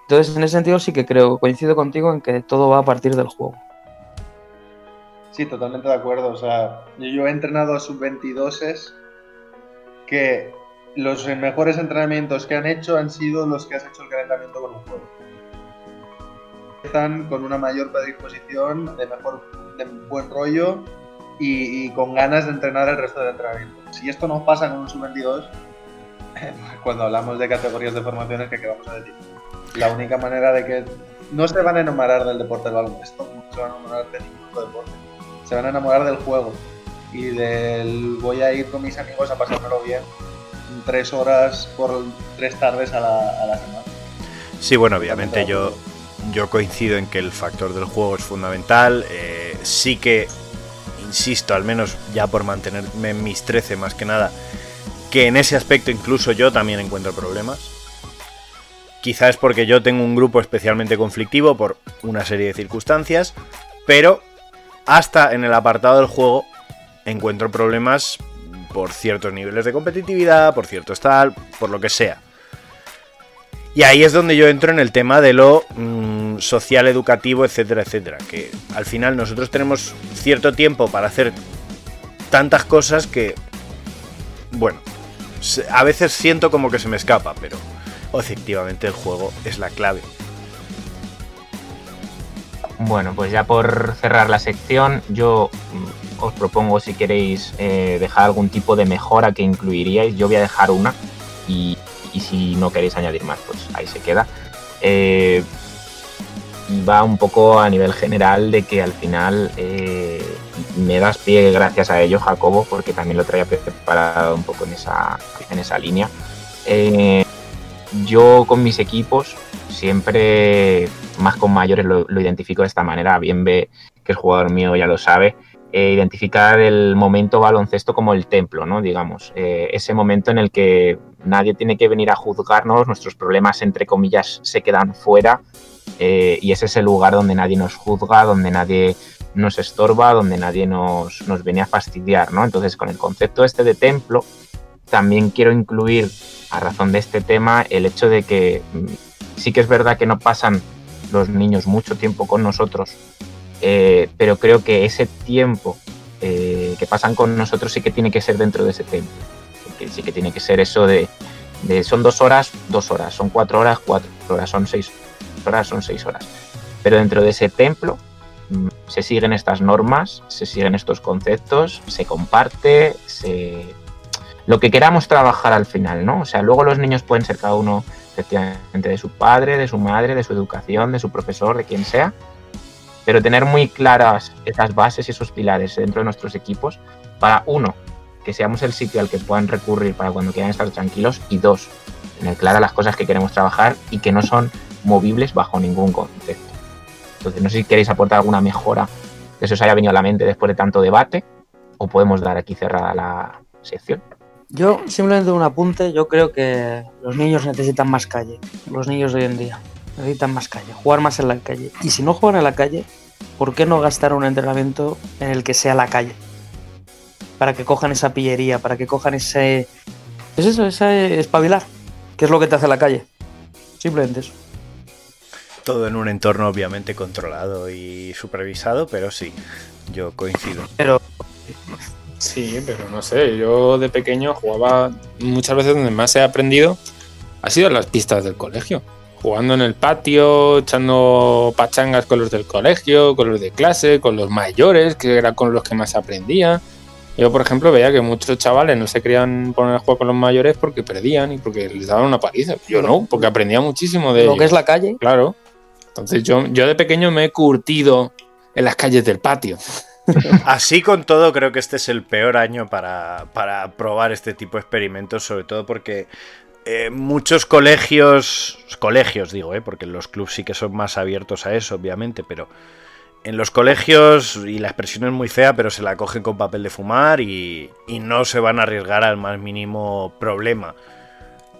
Entonces, en ese sentido sí que creo, coincido contigo en que todo va a partir del juego. Sí, totalmente de acuerdo. O sea, yo, he entrenado a sub-22 que los mejores entrenamientos que han hecho han sido los que has hecho el calentamiento con un juego. Están con una mayor predisposición, de mejor, buen rollo y, con ganas de entrenar el resto del entrenamiento. Si esto no pasa con un sub-22, [laughs] cuando hablamos de categorías de formaciones, ¿qué, qué vamos a decir? La única manera de que no se van a enamorar del deporte del baloncesto, no se van a enamorar de ningún otro deporte se van a enamorar del juego y del voy a ir con mis amigos a pasármelo bien tres horas por tres tardes a la, a la semana. Sí, bueno, obviamente yo, yo coincido en que el factor del juego es fundamental. eh, sí que, insisto, al menos ya por mantenerme en mis 13 más que nada, que en ese aspecto incluso yo también encuentro problemas. Quizás porque yo tengo un grupo especialmente conflictivo por una serie de circunstancias, pero hasta en el apartado del juego encuentro problemas por ciertos niveles de competitividad, por ciertos tal, por lo que sea. Y ahí es donde yo entro en el tema de lo mm, social, educativo, etcétera, etcétera. Que al final nosotros tenemos cierto tiempo para hacer tantas cosas que, bueno, a veces siento como que se me escapa, pero efectivamente el juego es la clave. Bueno, pues ya por cerrar la sección, yo mm, os propongo si queréis eh, dejar algún tipo de mejora que incluiríais. Yo voy a dejar una y, si no queréis añadir más, pues ahí se queda. Eh, y va un poco a nivel general de que al final eh, me das pie gracias a ello, Jacobo, porque también lo traía preparado un poco en esa, en esa línea. Yo con mis equipos siempre, más con mayores, lo, lo identifico de esta manera. Bien ve que el jugador mío ya lo sabe. eh, identificar el momento baloncesto como el templo, ¿no? Digamos, eh, ese momento en el que nadie tiene que venir a juzgarnos, nuestros problemas, entre comillas, se quedan fuera eh, y ese es el lugar donde nadie nos juzga, donde nadie nos estorba, donde nadie nos, nos viene a fastidiar, ¿no? Entonces, con el concepto este de templo, también quiero incluir, a razón de este tema, el hecho de que mm, sí que es verdad que no pasan los niños mucho tiempo con nosotros, eh, pero creo que ese tiempo eh, que pasan con nosotros sí que tiene que ser dentro de ese templo. Que sí que tiene que ser eso de, de son dos horas, dos horas, son cuatro horas, cuatro horas, son seis horas, son seis horas. Pero dentro de ese templo mm, se siguen estas normas, se siguen estos conceptos, se comparte, se... lo que queramos trabajar al final, ¿no? O sea, luego los niños pueden ser cada uno efectivamente de su padre, de su madre, de su educación, de su profesor, de quien sea, pero tener muy claras esas bases y esos pilares dentro de nuestros equipos para, uno, que seamos el sitio al que puedan recurrir para cuando quieran estar tranquilos y dos, tener claras las cosas que queremos trabajar y que no son movibles bajo ningún concepto. Entonces, no sé si queréis aportar alguna mejora que se os haya venido a la mente después de tanto debate o podemos dar aquí cerrada la sección. Yo simplemente un apunte, yo creo que los niños necesitan más calle, los niños de hoy en día necesitan más calle, jugar más en la calle. Y si no juegan en la calle, ¿por qué no gastar un entrenamiento en el que sea la calle? Para que cojan esa pillería, para que cojan ese... Es eso, ese espabilar, que es lo que te hace la calle. Simplemente eso. Todo en un entorno obviamente controlado y supervisado, pero sí, yo coincido. Pero Sí, pero no sé, yo de pequeño jugaba muchas veces donde más he aprendido ha sido en las pistas del colegio. Jugando en el patio, echando pachangas con los del colegio, con los de clase, con los mayores, que era con los que más aprendía. Yo, por ejemplo, veía que muchos chavales no se querían poner a jugar con los mayores porque perdían y porque les daban una paliza. Yo no, porque aprendía muchísimo de lo ellos. que es la calle, Claro. Entonces yo, yo de pequeño me he curtido en las calles del patio. Así con todo, creo que este es el peor año para, para probar este tipo de experimentos, sobre todo porque eh, muchos colegios, colegios digo, eh, porque los clubs sí que son más abiertos a eso, obviamente, pero en los colegios, y la expresión es muy fea, pero se la cogen con papel de fumar y, y no se van a arriesgar al más mínimo problema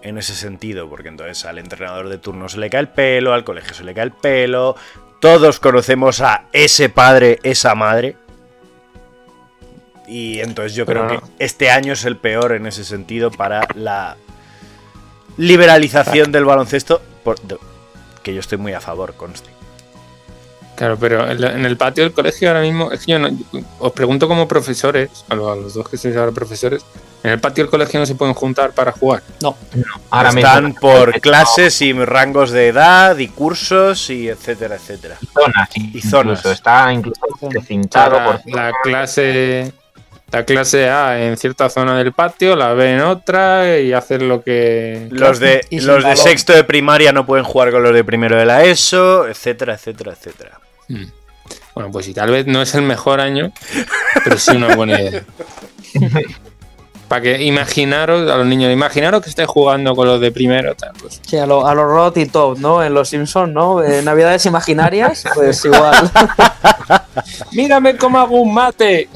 en ese sentido, porque entonces al entrenador de turno se le cae el pelo, al colegio se le cae el pelo, todos conocemos a ese padre, esa madre. Y entonces yo creo no. que este año es el peor en ese sentido para la liberalización del baloncesto, por- de- que yo estoy muy a favor, conste. Claro, pero en la- en el patio del colegio ahora mismo, es que yo no- os pregunto como profesores, a los, a los dos que sois ahora profesores, ¿en el patio del colegio no se pueden juntar para jugar? Ahora Están mismo- por clases y rangos de edad y cursos y etcétera, etcétera. zonas, Y incluso, zonas. está incluso precintado por la clase la clase A en cierta zona del patio, la B en otra y hacer lo que Los de, los de sexto de primaria no pueden jugar con los de primero de la ESO, etcétera, etcétera, etcétera. Mm. Bueno, pues si tal vez no es el mejor año, pero sí una buena idea. [laughs] Para que imaginaros a los niños, imaginaros que estáis jugando con los de primero, tal, pues sí, a los a lo Rod y Top, ¿no? En los Simpsons, ¿no? Eh, Navidades imaginarias, pues igual. [laughs] [laughs] ¡Mírame cómo hago un mate!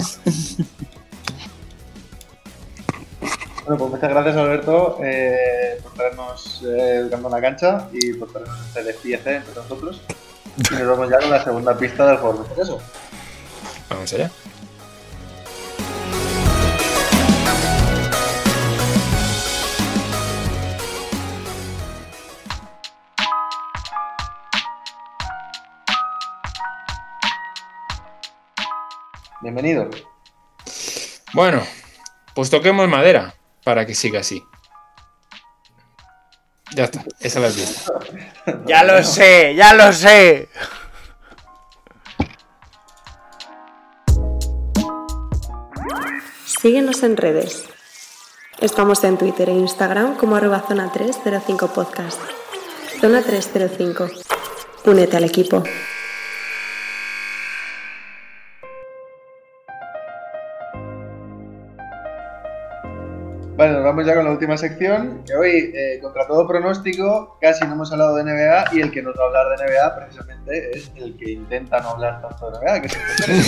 Bueno, pues muchas gracias Alberto eh, por traernos eh, Educando en la Cancha y por traernos este despiece entre nosotros. Y nos vamos ya con la segunda pista del juego de eso. Vamos allá. Bienvenido. Bueno, pues toquemos madera para que siga así. Ya está, esa la visto. [laughs] Ya lo sé, ya lo sé. Síguenos en redes. Estamos en Twitter e Instagram como arroba zona 305 podcast. Zona 305. Únete al equipo. Vamos ya con la última sección. Que hoy, eh, contra todo pronóstico, casi no hemos hablado de NBA y el que nos va a hablar de NBA precisamente es el que intenta no hablar tanto de NBA, que es el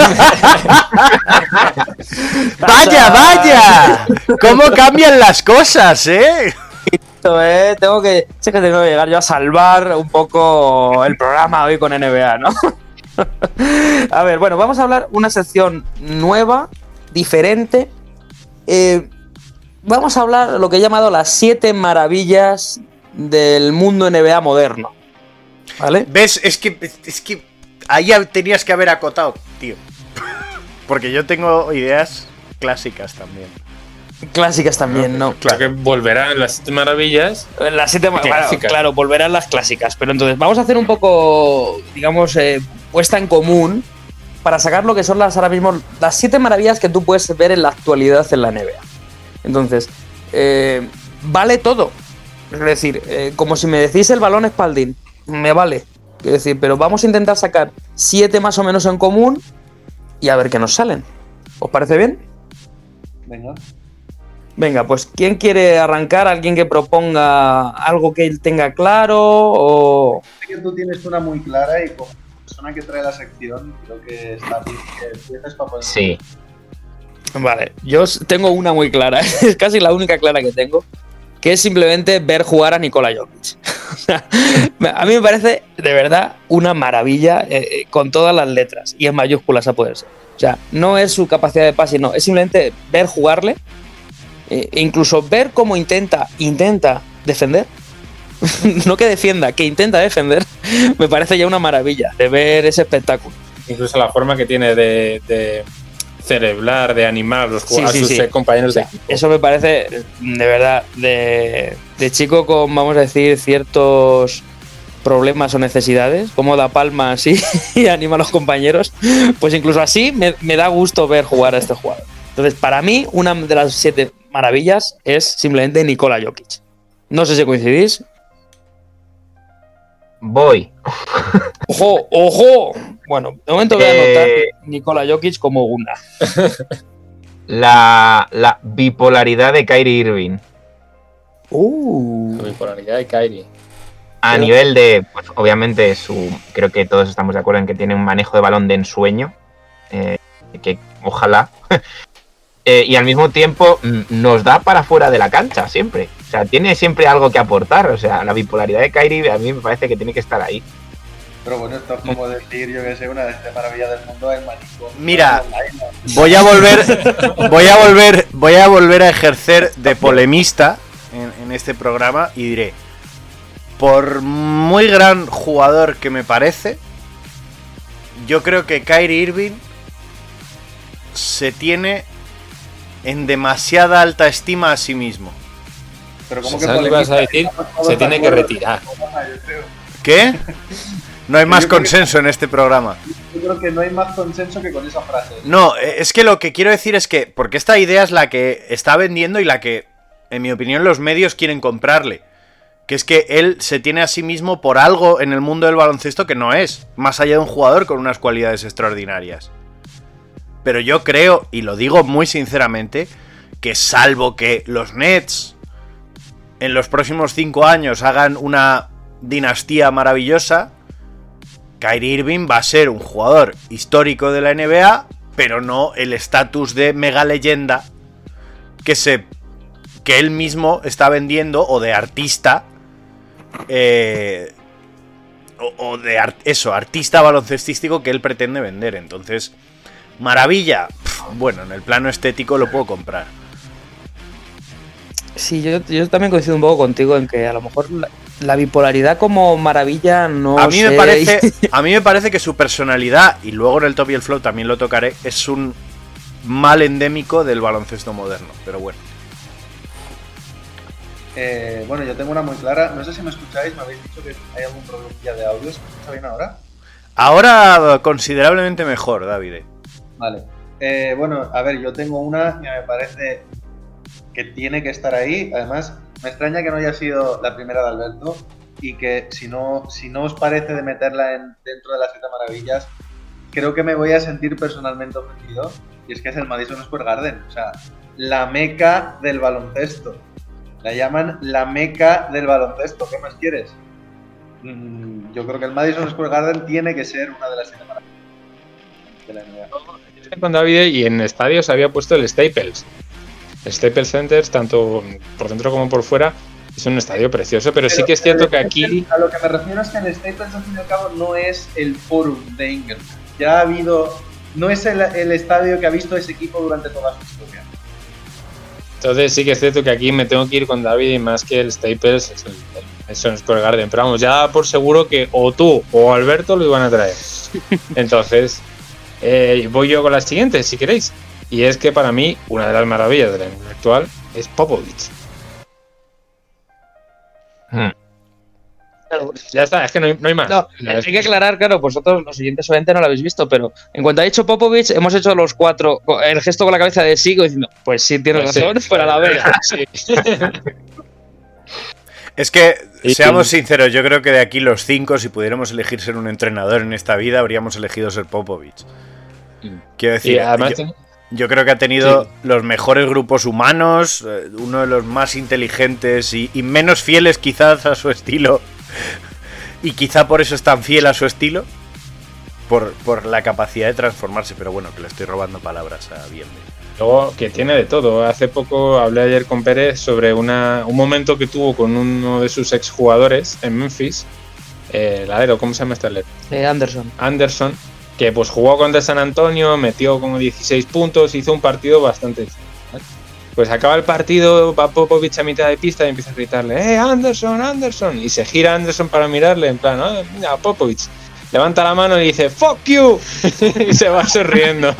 [laughs] ¡Vaya, vaya! ¿Cómo cambian las cosas, eh? Esto, eh, Tengo que. Sé que tengo que llegar yo a salvar un poco el programa hoy con NBA, ¿no? [laughs] a ver, bueno, vamos a hablar una sección nueva, diferente. Eh, vamos a hablar lo que he llamado las siete maravillas del mundo NBA moderno. ¿Vale? ¿Ves? Es que, es que ahí tenías que haber acotado, tío. [laughs] Porque yo tengo ideas clásicas también. Clásicas también, ¿no? Claro que volverán las siete maravillas. Las siete ma- claro, claro, volverán las clásicas. Pero entonces, vamos a hacer un poco, digamos, eh, puesta en común para sacar lo que son las ahora mismo las siete maravillas que tú puedes ver en la actualidad en la NBA. Entonces, eh, vale todo. Es decir, eh, como si me decís el balón Spalding, me vale. Es decir, pero vamos a intentar sacar siete más o menos en común y a ver qué nos salen. ¿Os parece bien? Venga. Venga, pues ¿quién quiere arrancar? ¿Alguien que proponga algo que él tenga claro? O... Sé que tú tienes una muy clara y como persona que trae la sección, creo que está bien que empieces para poder. Sí. Vale, yo tengo una muy clara, [laughs] es casi la única clara que tengo, que es simplemente ver jugar a Nikola Jokic. [laughs] A mí me parece de verdad una maravilla eh, eh, con todas las letras y en mayúsculas a poder ser. O sea, no es su capacidad de pase, no, es simplemente ver jugarle, eh, e incluso ver cómo intenta, intenta defender. [laughs] no que defienda, que intenta defender, me parece ya una maravilla de ver ese espectáculo. Incluso la forma que tiene de cerebrar, de animar a, los, Sí, a sus sí. eh, compañeros de equipo. Eso me parece, de verdad, de, de chico con, vamos a decir, ciertos problemas o necesidades, como da palmas [laughs] y, y anima a los compañeros, pues incluso así me, me da gusto ver jugar a este jugador. Entonces, para mí, una de las siete maravillas es simplemente Nikola Jokic. No sé si coincidís. Voy. ¡Ojo! ¡Ojo! Bueno, de momento voy a anotar Eh. Nikola Jokic como una. La, la bipolaridad de Kyrie Irving. Uh. La bipolaridad de Kyrie. A Pero- nivel de, pues obviamente, su, creo que todos estamos de acuerdo en que tiene un manejo de balón de ensueño. eh, que ojalá. [laughs] Eh, y al mismo tiempo mm, nos da para fuera de la cancha siempre. O sea, tiene siempre algo que aportar. O sea, la bipolaridad de Kyrie a mí me parece que tiene que estar ahí. Pero bueno, esto es como decir, yo que sé, una de estas maravillas del mundo es manicomio. Mira. Voy a volver, [laughs] voy a volver, voy a volver a ejercer de polemista en, en este programa y diré, por muy gran jugador que me parece, yo creo que Kyrie Irving se tiene en demasiada alta estima a sí mismo. Pero como ¿Sabes lo que vas a decir? Se tiene que retirar. ¿Qué? [laughs] No hay más consenso en este programa. Yo creo que no hay más consenso que con esa frase. No, eh, es que lo que quiero decir es que, porque esta idea es la que está vendiendo y la que, en mi opinión, los medios quieren comprarle. Que es que él se tiene a sí mismo por algo en el mundo del baloncesto que no es, más allá de un jugador con unas cualidades extraordinarias. Pero yo creo, y lo digo muy sinceramente, que salvo que los Nets en los próximos cinco años hagan una dinastía maravillosa, Kyrie Irving va a ser un jugador histórico de la NBA, pero no el estatus de mega leyenda que se que él mismo está vendiendo o de artista eh, o, de eso artista baloncestístico que él pretende vender. Entonces, maravilla. Bueno, en el plano estético lo puedo comprar. Sí, yo, yo también coincido un poco contigo en que a lo mejor la, la bipolaridad como maravilla no a mí me parece [laughs] a mí me parece que su personalidad y luego en el top y el flow también lo tocaré es un mal endémico del baloncesto moderno, pero bueno. Eh, bueno, yo tengo una muy clara. No sé si me escucháis, me habéis dicho que hay algún problema de audio. ¿Se escucha bien ahora? Ahora considerablemente mejor, David. Vale. Eh, bueno, a ver, yo tengo una que me parece que tiene que estar ahí. Además, me extraña que no haya sido la primera de Alberto y que si no, si no os parece de meterla en, dentro de las siete maravillas, creo que me voy a sentir personalmente ofendido. Y es que es el Madison Square Garden. O sea, la meca del baloncesto. La llaman la meca del baloncesto. ¿Qué más quieres? Mm, yo creo que el Madison Square Garden tiene que ser una de las siete maravillas de la NBA. Con David y en estadios había puesto el Staples. El Staples Center, tanto por dentro como por fuera, es un estadio precioso, pero, sí que es cierto que aquí. A lo que me refiero es que el Staples, al fin y al cabo, no es el Forum de Ingram. Ya ha habido. No es el, el estadio que ha visto ese equipo durante toda su historia. Entonces sí que es cierto que aquí me tengo que ir con David y más que el Staples es el, el, Square Garden. Pero vamos, ya por seguro que o tú o Alberto lo iban a traer. [laughs] Entonces, eh, voy yo con la siguiente, si queréis. Y es que para mí, una de las maravillas de la NBA actual es Popovich. Hmm. Ya está, es que no hay, no hay más. No, hay que aclarar, claro, vosotros los siguientes obviamente no lo habéis visto, pero en cuanto ha dicho Popovich, hemos hecho los cuatro el gesto con la cabeza de Sigo diciendo, pues sí, tienes Pues razón, sí. fuera la vega. [laughs] Sí. [laughs] Es que, seamos sinceros, yo creo que de aquí los cinco, si pudiéramos elegir ser un entrenador en esta vida, habríamos elegido ser Popovich. Quiero decir, Y además yo, tiene- yo creo que ha tenido Sí. los mejores grupos humanos, eh, uno de los más inteligentes y, y menos fieles quizás a su estilo. Y quizá por eso es tan fiel a su estilo. Por, por la capacidad de transformarse, pero bueno, que le estoy robando palabras a Bienve. Luego, que tiene de todo. Hace poco hablé ayer con Pérez sobre una, un momento que tuvo con uno de sus exjugadores en Memphis. Eh, el alero, ¿cómo se llama este? Eh, Anderson. Anderson, que pues jugó contra San Antonio, metió como 16 puntos, hizo un partido bastante. Pues acaba el partido, va Popovich a mitad de pista y empieza a gritarle, ¡Eh, Anderson, Anderson! Y se gira Anderson para mirarle, en plan, "Ah, mira, Popovich. Levanta la mano y dice, ¡Fuck you! [laughs] y se va sonriendo.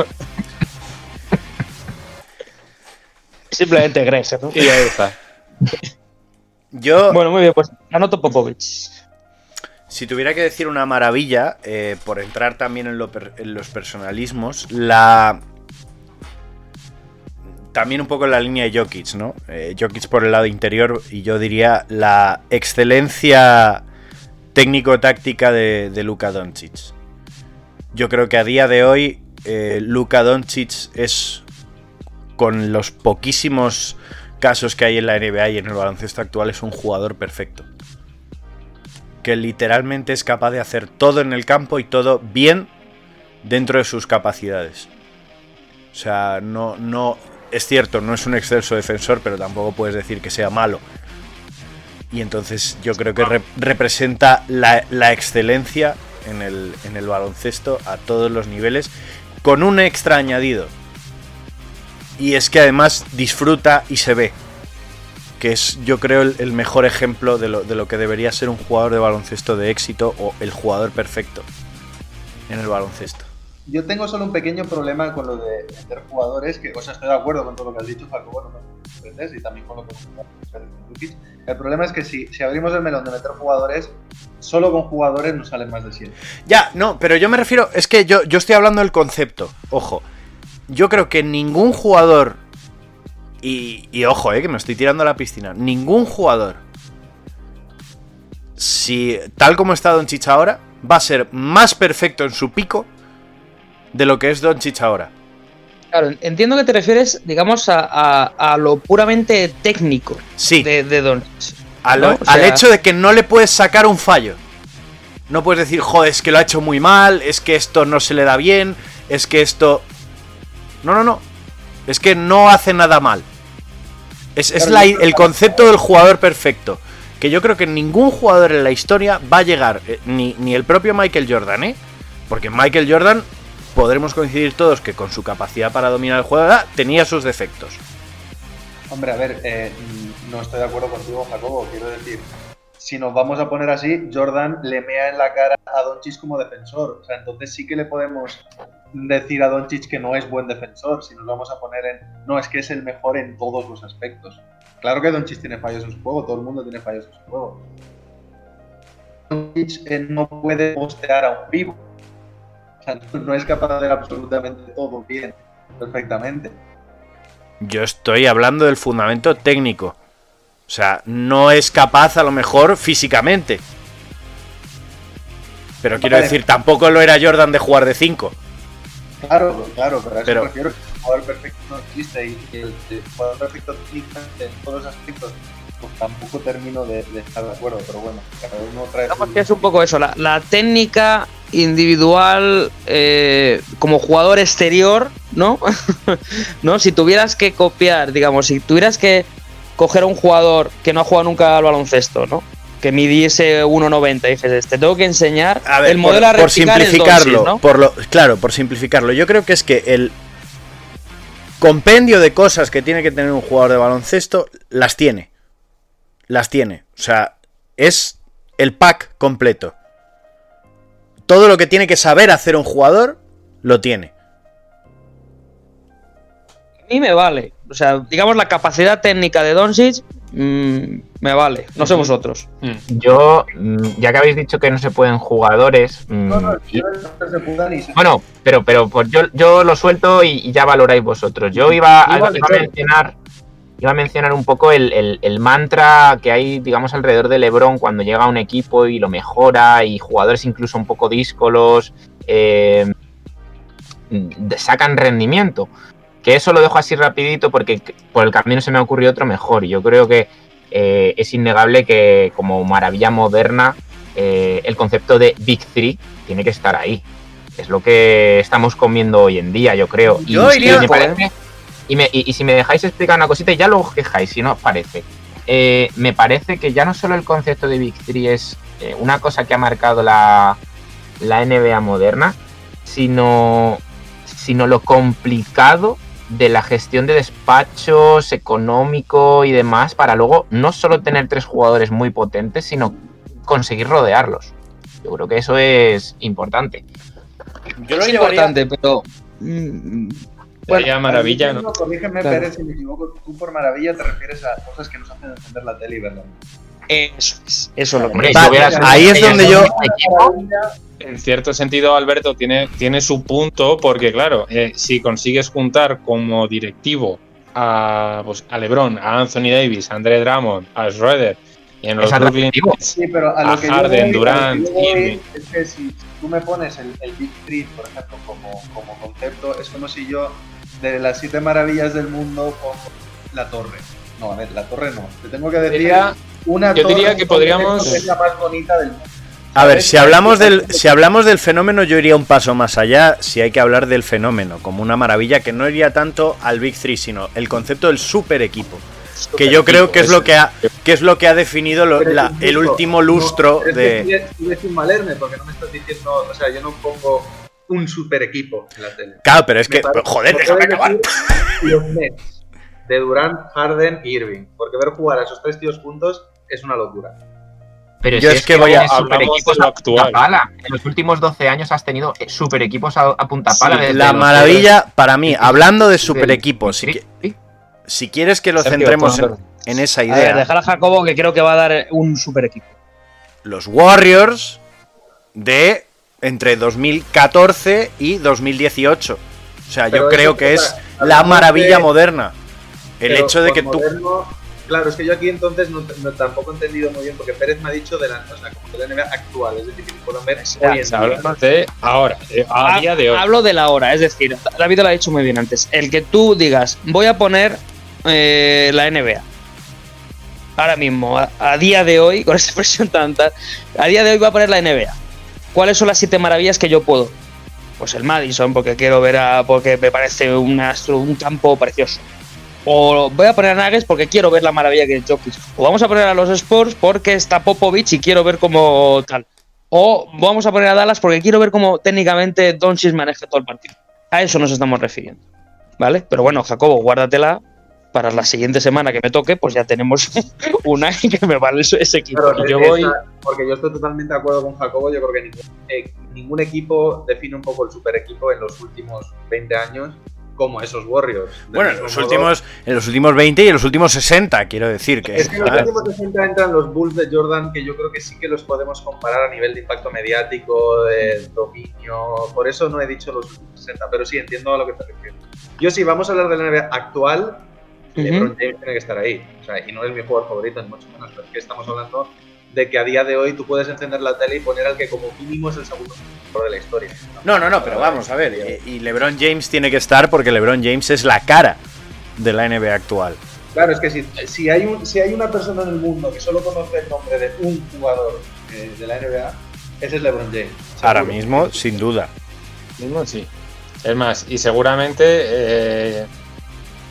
Simplemente Greg, ¿no? y ahí está. Yo, Bueno, muy bien, pues anoto Popovich. Si tuviera que decir una maravilla, eh, por entrar también en, los personalismos, la. También un poco en la línea de Jokic, ¿no? Eh, Jokic por el lado interior y yo diría la excelencia técnico-táctica de, de Luka Doncic. Yo creo que a día de hoy eh, Luka Doncic es, con los poquísimos casos que hay en la NBA y en el baloncesto actual, es un jugador perfecto que literalmente es capaz de hacer todo en el campo y todo bien dentro de sus capacidades. O sea, no, no, es cierto, no es un excelso defensor, pero tampoco puedes decir que sea malo. Y entonces yo creo que rep- representa la, la excelencia en el, en el baloncesto a todos los niveles, con un extra añadido. Y es que además disfruta y se ve que es yo creo el, el mejor ejemplo de lo, de lo que debería ser un jugador de baloncesto de éxito o el jugador perfecto en el baloncesto. Yo tengo solo un pequeño problema con lo de meter jugadores, que, o sea, estoy de acuerdo con todo lo que has dicho, Jacobo, no me sorprendes, y también con lo que El problema es que si, si abrimos el melón de meter jugadores, solo con jugadores nos salen más de 100. Ya, no, pero yo me refiero, es que yo, yo estoy hablando del concepto, ojo. Yo creo que ningún jugador, y, y ojo, eh, que me estoy tirando a la piscina, ningún jugador, si tal como está Doncic ahora, va a ser más perfecto en su pico de lo que es Doncic ahora. Claro, entiendo que te refieres, digamos, a, a- a lo puramente técnico Sí. de, de Don. Al, al sea- hecho de que no le puedes sacar un fallo. No puedes decir, joder, es que lo ha hecho muy mal, es que esto no se le da bien, es que esto... No, no, no. Es que no hace nada mal. Es, es la- el concepto del jugador perfecto. Que yo creo que ningún jugador en la historia va a llegar, eh, ni, ni el propio Michael Jordan, ¿eh? Porque Michael Jordan, podremos coincidir todos que con su capacidad para dominar el juego ah, tenía sus defectos. Hombre, a ver, eh, no estoy de acuerdo contigo, Jacobo. Quiero decir, si nos vamos a poner así, Jordan le mea en la cara a Doncic como defensor. O sea, entonces sí que le podemos decir a Doncic que no es buen defensor, si nos vamos a poner en. No, es que es el mejor en todos los aspectos. Claro que Doncic tiene fallos en su juego, todo el mundo tiene fallos en su juego. Doncic eh, no puede postear a un vivo. O sea, no es capaz de hacer absolutamente todo bien, perfectamente. Yo estoy hablando del fundamento técnico. O sea, no es capaz a lo mejor físicamente. Pero quiero Vale. decir, tampoco lo era Jordan de jugar de 5. Claro, claro, pero a eso Pero- me refiero que el jugador perfecto no existe y que el, el jugador perfecto técnicamente en todos los aspectos, pues tampoco termino de, de estar de acuerdo, pero bueno, cada uno trae No, su- porque es un poco eso, la, la técnica individual eh, como jugador exterior, ¿no? [laughs] ¿no? Si tuvieras que copiar, digamos, si tuvieras que coger a un jugador que no ha jugado nunca al baloncesto, ¿no? Que midiese 1,90 y dices, te tengo que enseñar A ver, el modelo por, a por simplificarlo, ¿no? por lo, claro, por simplificarlo, yo creo que es que el compendio de cosas que tiene que tener un jugador de baloncesto las tiene. Las tiene. O sea, es el pack completo. Todo lo que tiene que saber hacer un jugador, lo tiene. A mí me vale. O sea, digamos la capacidad técnica de Doncic mm, me vale. No sé vosotros. Yo, mm, ya que habéis dicho que no se pueden jugadores. mm, No, no, y- yo no se puta ni se- bueno, pero, pero pues yo, yo lo suelto y, y ya valoráis vosotros. Yo iba, a- iba a mencionar. Iba a mencionar un poco el, el- el mantra que hay, digamos, alrededor de LeBron cuando llega a un equipo y lo mejora, y jugadores incluso un poco díscolos eh, sacan rendimiento. Que eso lo dejo así rapidito porque por el camino se me ha ocurrido otro mejor. Yo creo que eh, es innegable que como maravilla moderna eh, el concepto de Big Three tiene que estar ahí. Es lo que estamos comiendo hoy en día, yo creo. Y, Yo y iría- me parece- y, me- y- y si me dejáis explicar una cosita, ya luego os quejáis, si no os parece. Eh, me parece que ya no solo el concepto de Big Three es una cosa que ha marcado la, la NBA moderna, sino, sino lo complicado de la gestión de despachos económico y demás para luego no solo tener tres jugadores muy potentes, sino conseguir rodearlos. Yo creo que eso es importante. Yo es importante, pero. mm, maravilla, ¿no? Corrígeme, Claro. Pérez, si me equivoco. Tú por maravilla te refieres a cosas que nos hacen encender la tele, ¿verdad? Eso es. Eso es lo que Hombre, me si hubieras- ahí es donde yo- En cierto sentido, Alberto tiene, tiene su punto, porque claro, eh, si consigues juntar como directivo a, pues, a LeBron, a Anthony Davis, a Andre Drummond, a Schroeder, y en los Brooklyn Sí, pero a A yo Harden, voy- a lo que Durant, yo voy Irving. es que si tú me pones el, el Big Three, por ejemplo, como, como concepto, es como si yo de las siete maravillas del mundo pongo la torre. No, a ver, la torre no. Te tengo que decir Diría- una yo torre diría que podríamos- que es la más bonita del mundo. A ver, si hablamos del, si hablamos del fenómeno, yo iría un paso más allá. Si hay que hablar del fenómeno como una maravilla, que no iría tanto al Big Three, sino el concepto del super equipo. Que yo creo que es lo que ha, que es lo que ha definido lo- la- el último lustro No, que de. sin valerme porque no me estás diciendo, o sea, yo no pongo un super equipo en la tele. Claro, pero es Me que. parece- Joder, déjame acabar. Los Nets de Durant, Harden y Irving. Porque ver jugar a esos tres tíos juntos es una locura. Pero Yo si es que voy a- super equipos a punta pala. En los últimos 12 años has tenido super equipos a, a punta pala. Sí, La los maravilla, para mí, hablando de super equipos, si, si quieres que lo Sergio, centremos en, esa A ver, idea, dejar a Jacobo que creo que va a dar un super equipo. los Warriors de entre 2014 y 2018. O sea, yo creo que es la maravilla de- moderna. El Pero hecho de que tú. moderno- Claro, es que yo aquí entonces no, no- tampoco he entendido muy bien, porque Pérez me ha dicho de la, o sea, como de la NBA actual, es decir, que ver hoy en día. hablamos de ahora, de- a Ha- día de hoy. Hablo de la hora, es decir, David lo ha dicho muy bien antes. El que tú digas, voy a poner eh, la NBA. Ahora mismo, a, a día de hoy, [laughs] con esa expresión tan, tan- A día de hoy voy a poner la NBA. ¿Cuáles son las siete maravillas que yo puedo? Pues el Madison, porque quiero ver a. porque me parece un, astro- un campo precioso. O voy a poner a Nuggets porque quiero ver la maravilla que es Jokic. O vamos a poner a los Sports porque está Popovich y quiero ver cómo tal. O vamos a poner a Dallas porque quiero ver cómo técnicamente Doncic maneja todo el partido. A eso nos estamos refiriendo. ¿Vale? Pero bueno, Jacobo, guárdatela para la siguiente semana que me toque, pues ya tenemos [laughs] una que me vale ese, equipo. Claro, yo esa- voy. Porque yo estoy totalmente de acuerdo con Jacobo. Yo creo que ningún, eh, ningún equipo define un poco el super equipo en los últimos 20 años como esos Warriors. Bueno, en los, modo- últimos, en los últimos 20 y en los últimos 60, quiero decir que... Es que en los últimos 60 entran los Bulls de Jordan, que yo creo que sí que los podemos comparar a nivel de impacto mediático, de dominio. Por eso no he dicho los últimos 60, pero sí entiendo a lo que te refieres. Yo sí, vamos a hablar de la NBA actual. LeBron James tiene que estar ahí. O sea, y no es mi jugador favorito, ni mucho menos. Pero es que estamos hablando de que a día de hoy tú puedes encender la tele y poner al que como mínimo es el segundo mejor de la historia. No, no, no, pero vamos a ver. eh, Y LeBron James tiene que estar porque LeBron James es la cara de la NBA actual. Claro, es que si, si, hay un, si hay una persona en el mundo que solo conoce el nombre de un jugador eh, de la NBA, ese es LeBron James. Ahora mismo, sin duda. Mismo sí. Es más, y seguramente eh,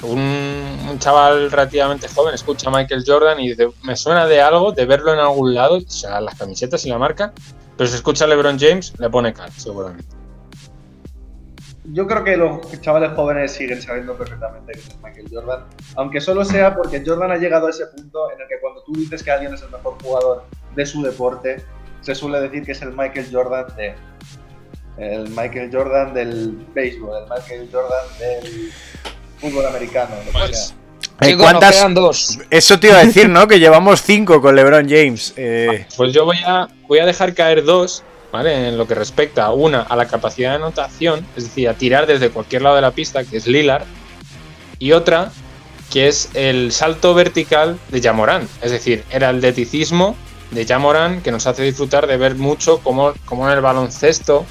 un, chaval relativamente joven escucha a Michael Jordan y dice, me suena de algo, de verlo en algún lado, o sea, las camisetas y la marca, pero si escucha a LeBron James, le pone cal, seguramente. Yo creo que los chavales jóvenes siguen sabiendo perfectamente que es Michael Jordan, aunque solo sea porque Jordan ha llegado a ese punto en el que cuando tú dices que alguien es el mejor jugador de su deporte, se suele decir que es el Michael Jordan de el Michael Jordan del béisbol, el Michael Jordan del fútbol americano, lo que sea. Eh, nos ¿cuántas- quedan dos. Eso te iba a decir, ¿no? Que llevamos 5 con LeBron James. Eh, Pues yo voy a, voy a dejar caer dos, ¿vale? En lo que respecta, una, a la capacidad de anotación, es decir, a tirar desde cualquier lado de la pista, que es Lillard, y otra, que es el salto vertical de Jamoran, es decir, el atleticismo de Jamoran que nos hace disfrutar de ver mucho cómo, cómo en el baloncesto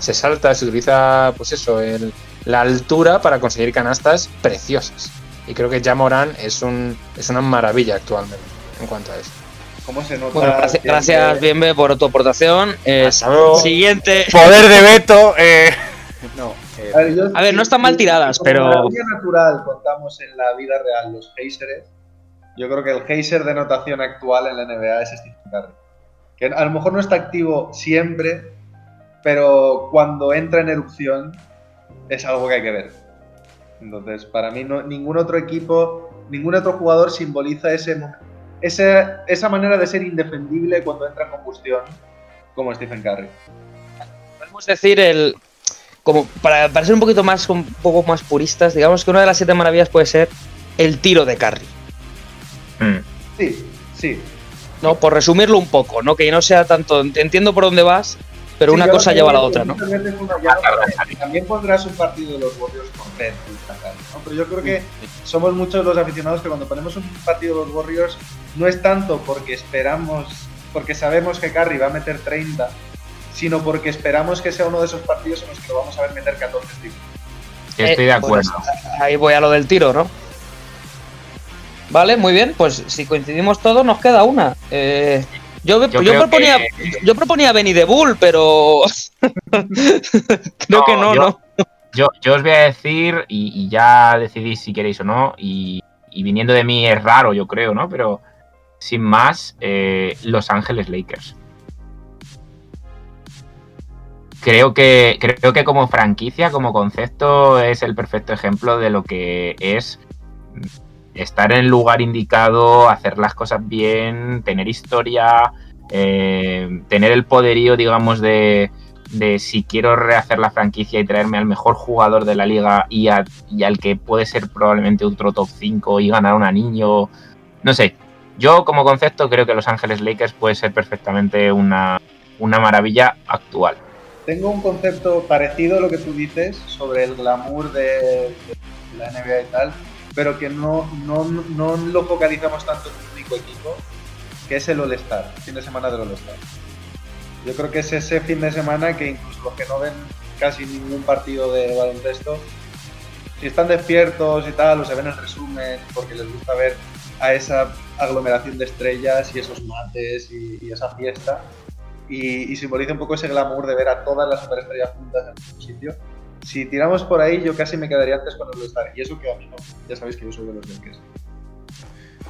se salta, se utiliza, pues eso, el- la altura para conseguir canastas preciosas. Y creo que Jamoran es, un, es una maravilla actualmente en cuanto a eso. ¿Cómo se nota? Bueno, gracias, Bienve, por tu aportación. Eh, siguiente. poder de veto. eh, no. eh, A ver, yo- A ver, no están mal tiradas, pero- maravilla natural contamos en la vida real los geysers. Yo creo que el geyser de notación actual en la NBA es Stephen Curry. Que a lo mejor no está activo siempre, pero cuando entra en erupción es algo que hay que ver. Entonces, para mí no, ningún otro equipo, ningún otro jugador simboliza ese, ese- esa manera de ser indefendible cuando entra en combustión como Stephen Curry. Podemos decir el. Como para, para ser un poquito más un poco más puristas, digamos que una de las siete maravillas puede ser el tiro de Curry. Mm. Sí, sí, ¿No? Por resumirlo un poco, ¿no? Que no sea tanto. Entiendo por dónde vas, pero Sí, una cosa lleva a la otra, ¿no? También pondrás un partido de los Warriors con Red, ¿no? Pero yo creo que somos muchos los aficionados que cuando ponemos un partido de los Warriors no es tanto porque esperamos, porque sabemos que Curry va a meter 30, sino porque esperamos que sea uno de esos partidos en los que lo vamos a ver meter 14 tiros. Estoy de Eh, acuerdo. pues, ahí voy a lo del tiro, ¿no? Vale, muy bien, pues si coincidimos todos, nos queda una. Eh, yo, Yo proponía, que- yo proponía Benny the Bull, pero [laughs] creo que no, yo, no. Yo, yo os voy a decir, y, y ya decidís si queréis o no, y, y viniendo de mí es raro, yo creo, ¿no? Pero sin más, eh, Los Ángeles Lakers. Creo que, creo que como franquicia, como concepto, es el perfecto ejemplo de lo que es estar en el lugar indicado, hacer las cosas bien, tener historia, eh, tener el poderío, digamos, de, de si quiero rehacer la franquicia y traerme al mejor jugador de la liga y, al que puede ser probablemente otro top 5 y ganar un anillo. No sé. Yo como concepto creo que Los Ángeles Lakers puede ser perfectamente una, una maravilla actual. Tengo un concepto parecido a lo que tú dices sobre el glamour de la NBA y tal, pero que no, no, no lo focalizamos tanto en un único equipo, que es el All-Star, fin de semana del All-Star. Yo creo que es ese fin de semana que incluso los que no ven casi ningún partido de baloncesto, si están despiertos y tal, o se ven el resumen, porque les gusta ver a esa aglomeración de estrellas y esos mates y, y esa fiesta, y, y simboliza un poco ese glamour de ver a todas las superestrellas juntas en mismo sitio. Si tiramos por ahí, yo casi me quedaría antes con el All-Star, y eso que a mí no, ya sabéis que yo soy de los Lakers.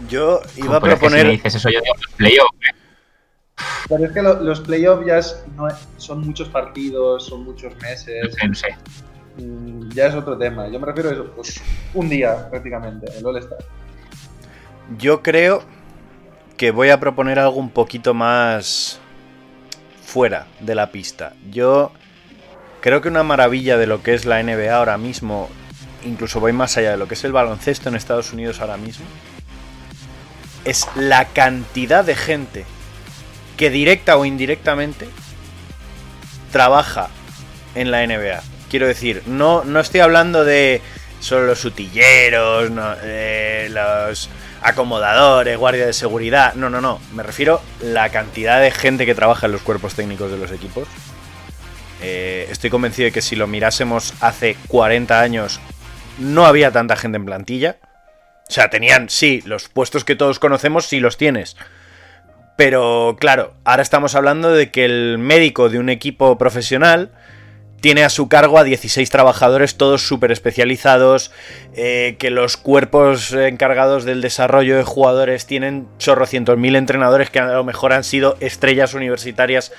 Yo iba a Pero es que si proponer. me dices eso, yo digo los playoffs. Pero es que lo- los playoffs ya es- no son muchos partidos, son muchos meses. No sé, no sé. mm, ya es otro tema. Yo me refiero a eso, pues un día prácticamente, el All-Star. Yo creo que voy a proponer algo un poquito más fuera de la pista. Yo creo que una maravilla de lo que es la NBA ahora mismo, incluso voy más allá de lo que es el baloncesto en Estados Unidos ahora mismo, es la cantidad de gente que directa o indirectamente trabaja en la NBA. Quiero decir, no, no estoy hablando de solo los utilleros, no, eh, los acomodadores, guardia de seguridad. No, no, no. Me refiero a la cantidad de gente que trabaja en los cuerpos técnicos de los equipos. Eh, estoy convencido de que si lo mirásemos hace 40 años, no había tanta gente en plantilla. O sea, tenían, sí, los puestos que todos conocemos, sí los tienes. Pero claro, ahora estamos hablando de que el médico de un equipo profesional tiene a su cargo a 16 trabajadores, todos súper especializados, eh, que los cuerpos encargados del desarrollo de jugadores tienen chorrocientos mil entrenadores que a lo mejor han sido estrellas universitarias.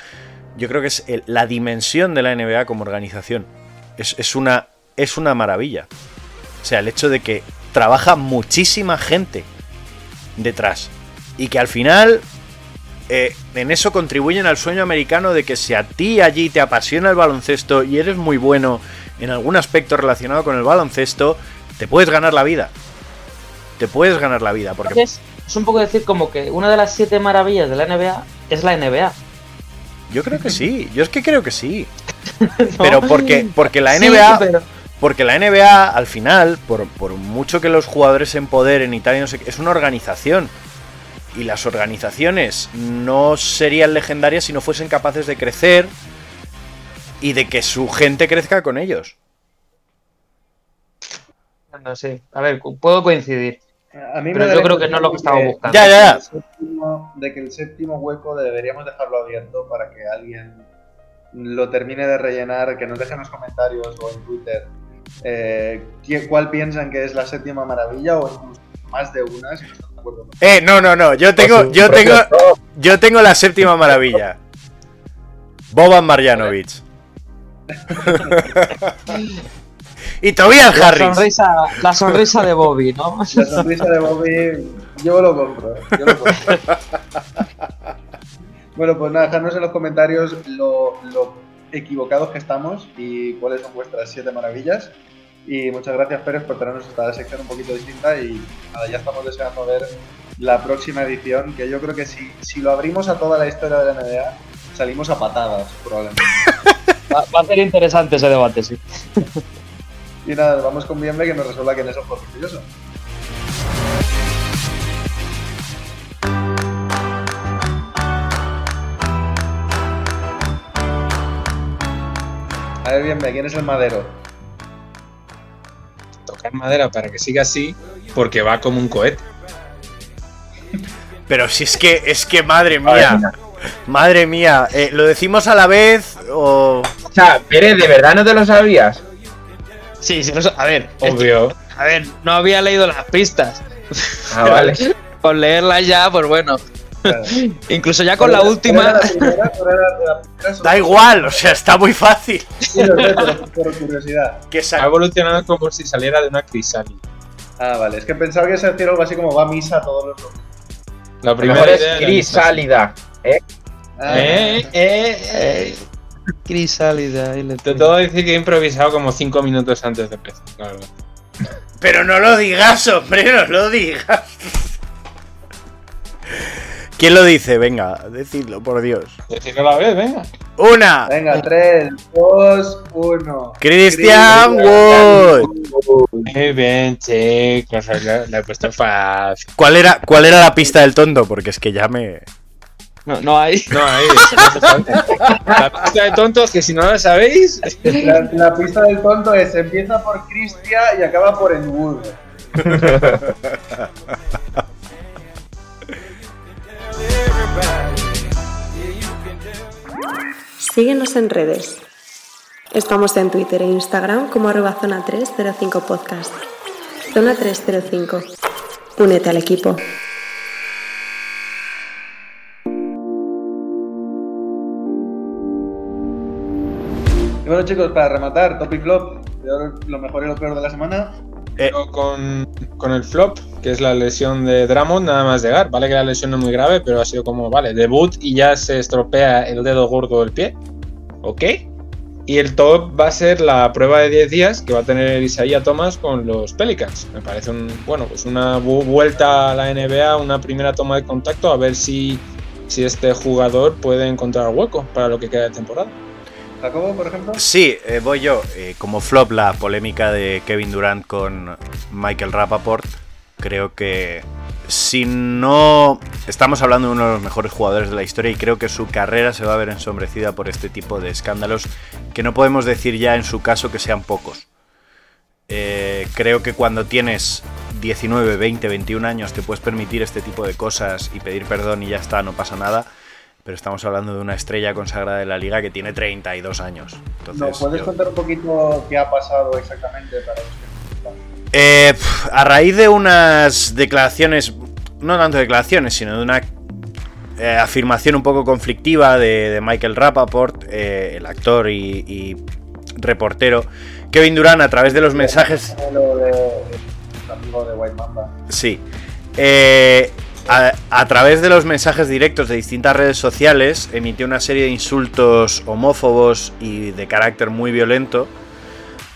Yo creo que es la dimensión de la NBA como organización. Es, es una, es una maravilla. O sea, el hecho de que trabaja muchísima gente detrás. Y que al final eh, en eso contribuyen al sueño americano de que si a ti allí te apasiona el baloncesto y eres muy bueno en algún aspecto relacionado con el baloncesto, te puedes ganar la vida. Te puedes ganar la vida. Porque es un poco decir como que una de las siete maravillas de la NBA es la NBA. Yo creo que sí. [laughs] Yo es que creo que sí. [laughs] Pero porque, porque la Sí, NBA. pero- Porque la NBA, al final, por, por mucho que los jugadores se empoderen y tal, y no sé es una organización. Y las organizaciones no serían legendarias si no fuesen capaces de crecer y de que su gente crezca con ellos. No sé, a ver, puedo coincidir. A mí Pero yo creo que no es lo que estaba buscando. Ya, ya, ya. séptimo- de que el séptimo hueco deberíamos dejarlo abierto para que alguien lo termine de rellenar, que nos deje en los comentarios o en Twitter eh, qué- cuál piensan que es la séptima maravilla o incluso más de una, si no están de acuerdo Eh, no, no, no. Yo tengo, su yo tengo, yo tengo la séptima maravilla. Boban Marjanovic. [laughs] [laughs] y Tobias La Harris. sonrisa, la sonrisa de Bobby, ¿no? La sonrisa de Bobby, yo lo compro. yo lo compro. [laughs] bueno, pues nada, dejadnos en los comentarios lo, lo equivocados que estamos y cuáles son vuestras siete maravillas. Y muchas gracias, Pérez, por traernos esta sección un poquito distinta. Y nada, ya estamos deseando ver la próxima edición, que yo creo que si, si lo abrimos a toda la historia de la NBA, salimos a patadas, probablemente. [laughs] Va, va a ser interesante ese debate, sí. Y nada, vamos con Bienve que nos resuelva quién es el juego orgulloso. A ver, Bienve, ¿quién es el madero? Tocar madera para que siga así, porque va como un cohete. Pero si es que, es que madre mía. Madre mía. eh, ¿Lo decimos a la vez o.? O sea, Pérez, ¿de verdad no te lo sabías? Sí, sí, no a ver, es que- Obvio. a ver, no había leído las pistas. Ah, vale. [laughs] Con leerlas ya, pues bueno. Claro. [laughs] Incluso ya con la ¿Cuál era última. la primera? ¿Cuál era la primera? Da igual, o sea, está muy fácil. Sí, lo sé, pero por curiosidad. [laughs] Que Ha evolucionado como si saliera de una crisálida. Ah, vale, es que pensaba que se hacía algo así como va a misa todos los domingos. La Lo primera es crisálida. ¿eh? Ah, Eh, eh, eh. Crisálida. ahí le Te tengo que decir que he improvisado como 5 minutos antes de empezar, la verdad. Pero no lo digas, hombre, no lo digas. ¿Quién lo dice? Venga, decidlo, por Dios. Decirlo a la vez, venga. Una. Venga, 3, 2, 1. Christian Wood. Muy bien, chicos. La, la he puesto fácil. ¿Cuál era, ¿Cuál era la pista del tonto? Porque es que ya me. No, no hay. No, falta. La pista de tontos que si no la sabéis. La, la pista del tonto es empieza por Christian y acaba por Enwood. Síguenos en redes. Estamos en Twitter e Instagram como arroba zona 305 podcast. Zona 305. Únete al equipo. Bueno chicos, para rematar, top y flop. lo mejor y lo peor de la semana. Eh, con, con el flop, que es la lesión de Drummond, nada más llegar. Vale que la lesión no es muy grave, pero ha sido como, vale, debut y ya se estropea el dedo gordo del pie. ¿Ok? Y el top va a ser la prueba de 10 días que va a tener Isaiah Thomas con los Pelicans. Me parece un, bueno, pues una vu- vuelta a la NBA, una primera toma de contacto, a ver si, si este jugador puede encontrar hueco para lo que queda de temporada. Jacobo, por ejemplo. Sí, eh, voy yo. Eh, como flop, la polémica de Kevin Durant con Michael Rappaport. Creo que si no. Estamos hablando de uno de los mejores jugadores de la historia y creo que su carrera se va a ver ensombrecida por este tipo de escándalos que no podemos decir ya en su caso que sean pocos. Eh, creo que cuando tienes 19, 20, 21 años te puedes permitir este tipo de cosas y pedir perdón y ya está, no pasa nada. Pero estamos hablando de una estrella consagrada de la liga que tiene 32 años. Entonces, ¿Nos puedes yo- contar un poquito qué ha pasado exactamente para los que no sepan? Eh, a raíz de unas declaraciones, no tanto declaraciones, sino de una eh, afirmación un poco conflictiva de, de Michael Rappaport, eh, el actor y, y reportero, Kevin Durant a través de los mensajes... Lo de, el amigo de White Mamba. Sí. Eh, a, través de los mensajes directos de distintas redes sociales emitió una serie de insultos homófobos y de carácter muy violento.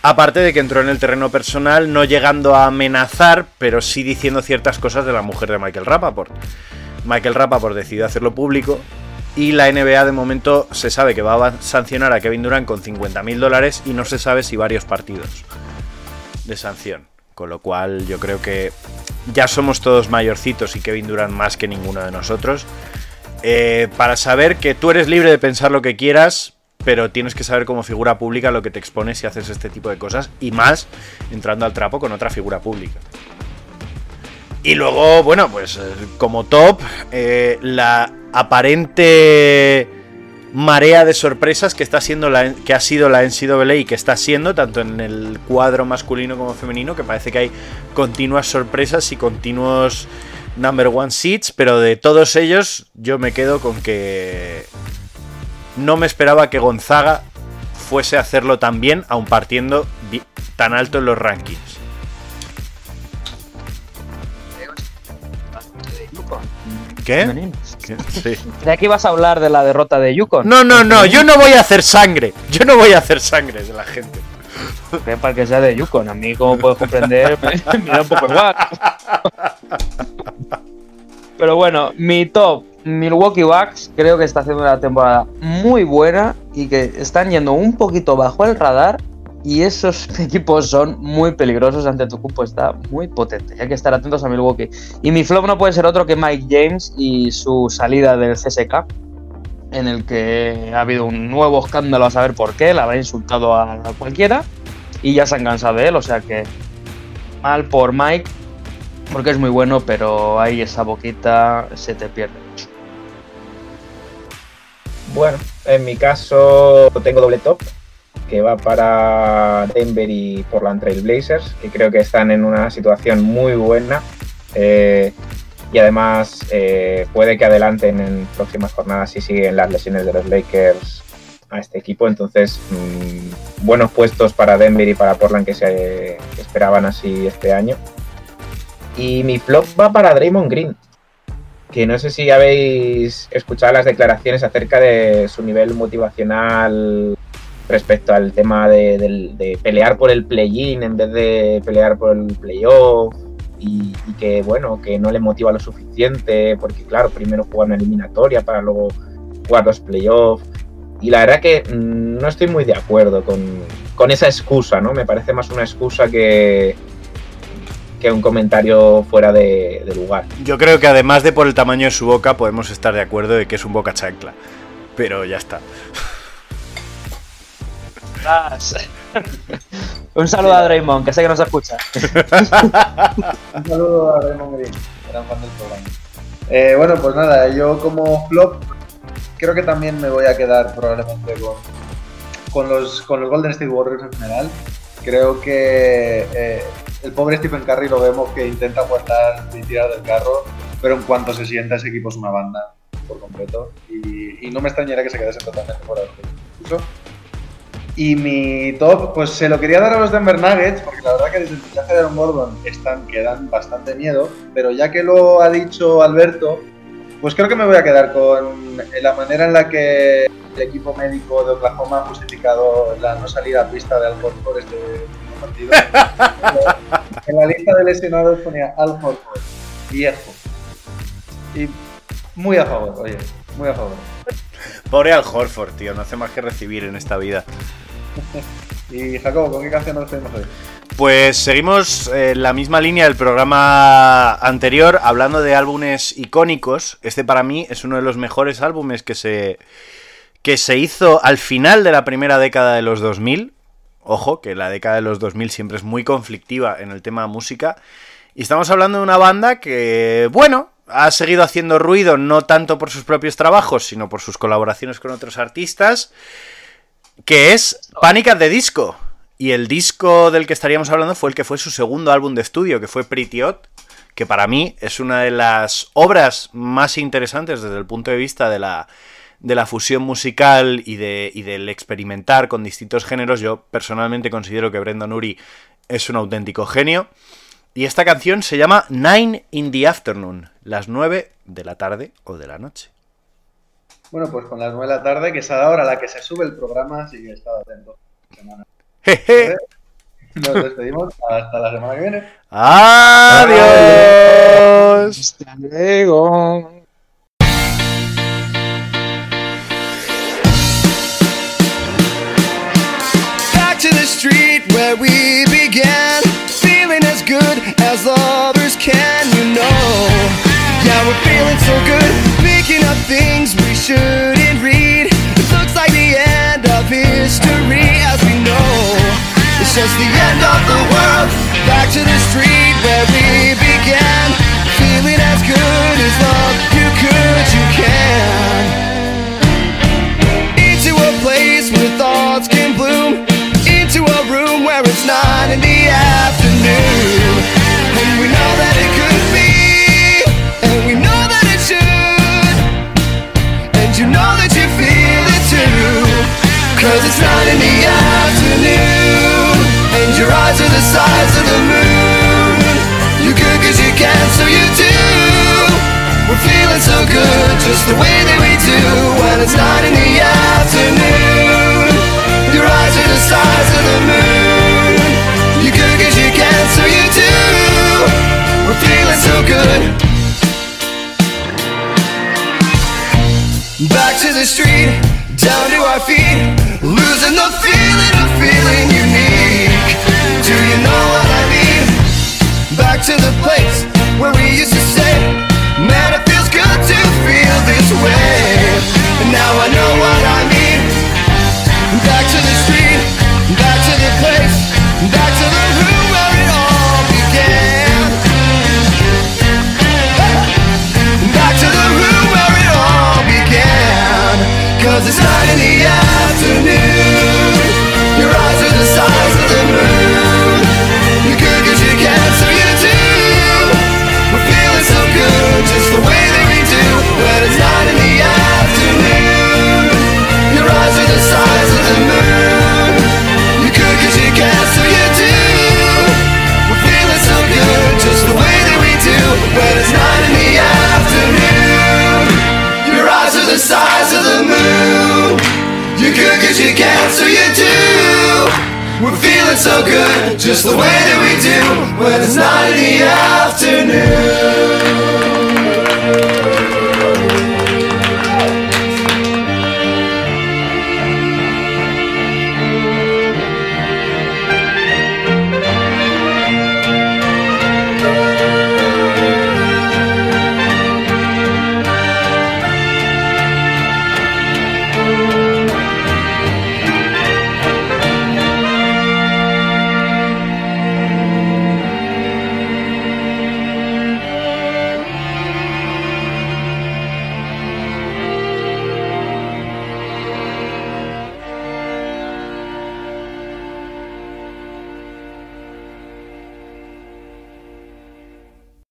Aparte de que entró en el terreno personal, no llegando a amenazar, pero sí diciendo ciertas cosas de la mujer de Michael Rappaport. Michael Rappaport decidió hacerlo público y la NBA de momento se sabe que va a sancionar a Kevin Durant con 50.000 dólares y no se sabe si varios partidos de sanción. Con lo cual yo creo que ya somos todos mayorcitos y Kevin Durant más que ninguno de nosotros. eh, para saber que tú eres libre de pensar lo que quieras, pero tienes que saber como figura pública lo que te expones si haces este tipo de cosas y más entrando al trapo con otra figura pública. Y luego, bueno, pues eh, como top, eh, la aparente marea de sorpresas que está siendo la, que ha sido la NCAA y que está siendo tanto en el cuadro masculino como femenino, que parece que hay continuas sorpresas y continuos number one seats, pero de todos ellos yo me quedo con que no me esperaba que Gonzaga fuese a hacerlo tan bien, aun partiendo tan alto en los rankings. ¿Qué? ¿Qué? [laughs] Sí. De aquí vas a hablar de la derrota de Yukon. No, no, no, yo no voy a hacer sangre. Yo no voy a hacer sangre de la gente. Que para que sea de Yukon. A mí, como puedes comprender, me, [laughs] me da un poco igual. Pero bueno, mi top, Milwaukee Bucks, creo que está haciendo una temporada muy buena y que están yendo un poquito bajo el radar. Y esos [laughs] equipos son muy peligrosos ante tu cupo, está muy potente. Hay que estar atentos a Milwaukee. Y mi flop no puede ser otro que Mike James y su salida del CSK, en el que ha habido un nuevo escándalo a saber por qué, le habrá insultado a cualquiera y ya se han cansado de él, o sea que mal por Mike, porque es muy bueno, pero ahí esa boquita se te pierde mucho. Bueno, en mi caso tengo doble top, que va para Denver y Portland Trail Blazers, que creo que están en una situación muy buena. eh, y además eh, puede que adelanten en próximas jornadas si siguen las lesiones de los Lakers a este equipo. Entonces, mm, buenos puestos para Denver y para Portland que se que esperaban así este año. Y mi flop va para Draymond Green, que no sé si habéis escuchado las declaraciones acerca de su nivel motivacional respecto al tema de, pelear por el play-in en vez de pelear por el playoff y, y que bueno, que no le motiva lo suficiente porque claro, primero juega una eliminatoria para luego jugar los playoffs y la verdad que mm, no estoy muy de acuerdo con, con esa excusa, ¿no? Me parece más una excusa que, que un comentario fuera de, de lugar. Yo creo que además de por el tamaño de su boca, podemos estar de acuerdo de que es un boca chancla. Pero ya está. [laughs] Un saludo a Draymond, que sé que nos escucha. [laughs] Un saludo a Raymond Green, gran fan del programa. Eh, bueno, pues nada, yo como flop creo que también me voy a quedar probablemente con, con, los, con los Golden State Warriors en general. Creo que eh, el pobre Stephen Curry lo vemos que intenta aguantar y tirar del carro, pero en cuanto se sienta ese equipo es una banda por completo y, y no me extrañaría que se quedase totalmente fuera del. Incluso Y mi top, pues se lo quería dar a los Denver Nuggets, porque la verdad que desde el fichaje de Aaron Gordon están, que dan bastante miedo, pero ya que lo ha dicho Alberto, pues creo que me voy a quedar con la manera en la que el equipo médico de Oklahoma ha justificado la no salida a pista de Al Horford este último partido. [laughs] en la lista de lesionados ponía Al Horford, viejo. Y muy a favor, oye, muy a favor. Pobre Al Horford, tío, no hace más que recibir en esta vida. [laughs] y Jacobo, ¿con qué canción nos tenemos hoy? Pues seguimos en la misma línea del programa anterior, hablando de álbumes icónicos. Este para mí es uno de los mejores álbumes que se, que se hizo al final de la primera década de los 2000. Ojo, que la década de los 2000 siempre es muy conflictiva en el tema música. Y estamos hablando de una banda que, bueno, ha seguido haciendo ruido no tanto por sus propios trabajos, sino por sus colaboraciones con otros artistas, que es Panic the Disco. Y el disco del que estaríamos hablando fue el que fue su segundo álbum de estudio, que fue Pretty Odd, que para mí es una de las obras más interesantes desde el punto de vista de la, de la fusión musical y, de, y del experimentar con distintos géneros. Yo personalmente considero que Brendan Urie es un auténtico genio. Y esta canción se llama Nine in the Afternoon, las 9 de la tarde o de la noche. Bueno, pues con las 9 de la tarde, que es ahora la que se sube el programa, así que estad atento. Semana. Nos despedimos hasta la semana que viene. Adiós. Hasta luego. Back to the street where we began, feeling as good as others can, you know. Yeah, we're feeling so good, picking up things we shouldn't read. It looks like the end of history as we know. It's just the end of the world. Back to the street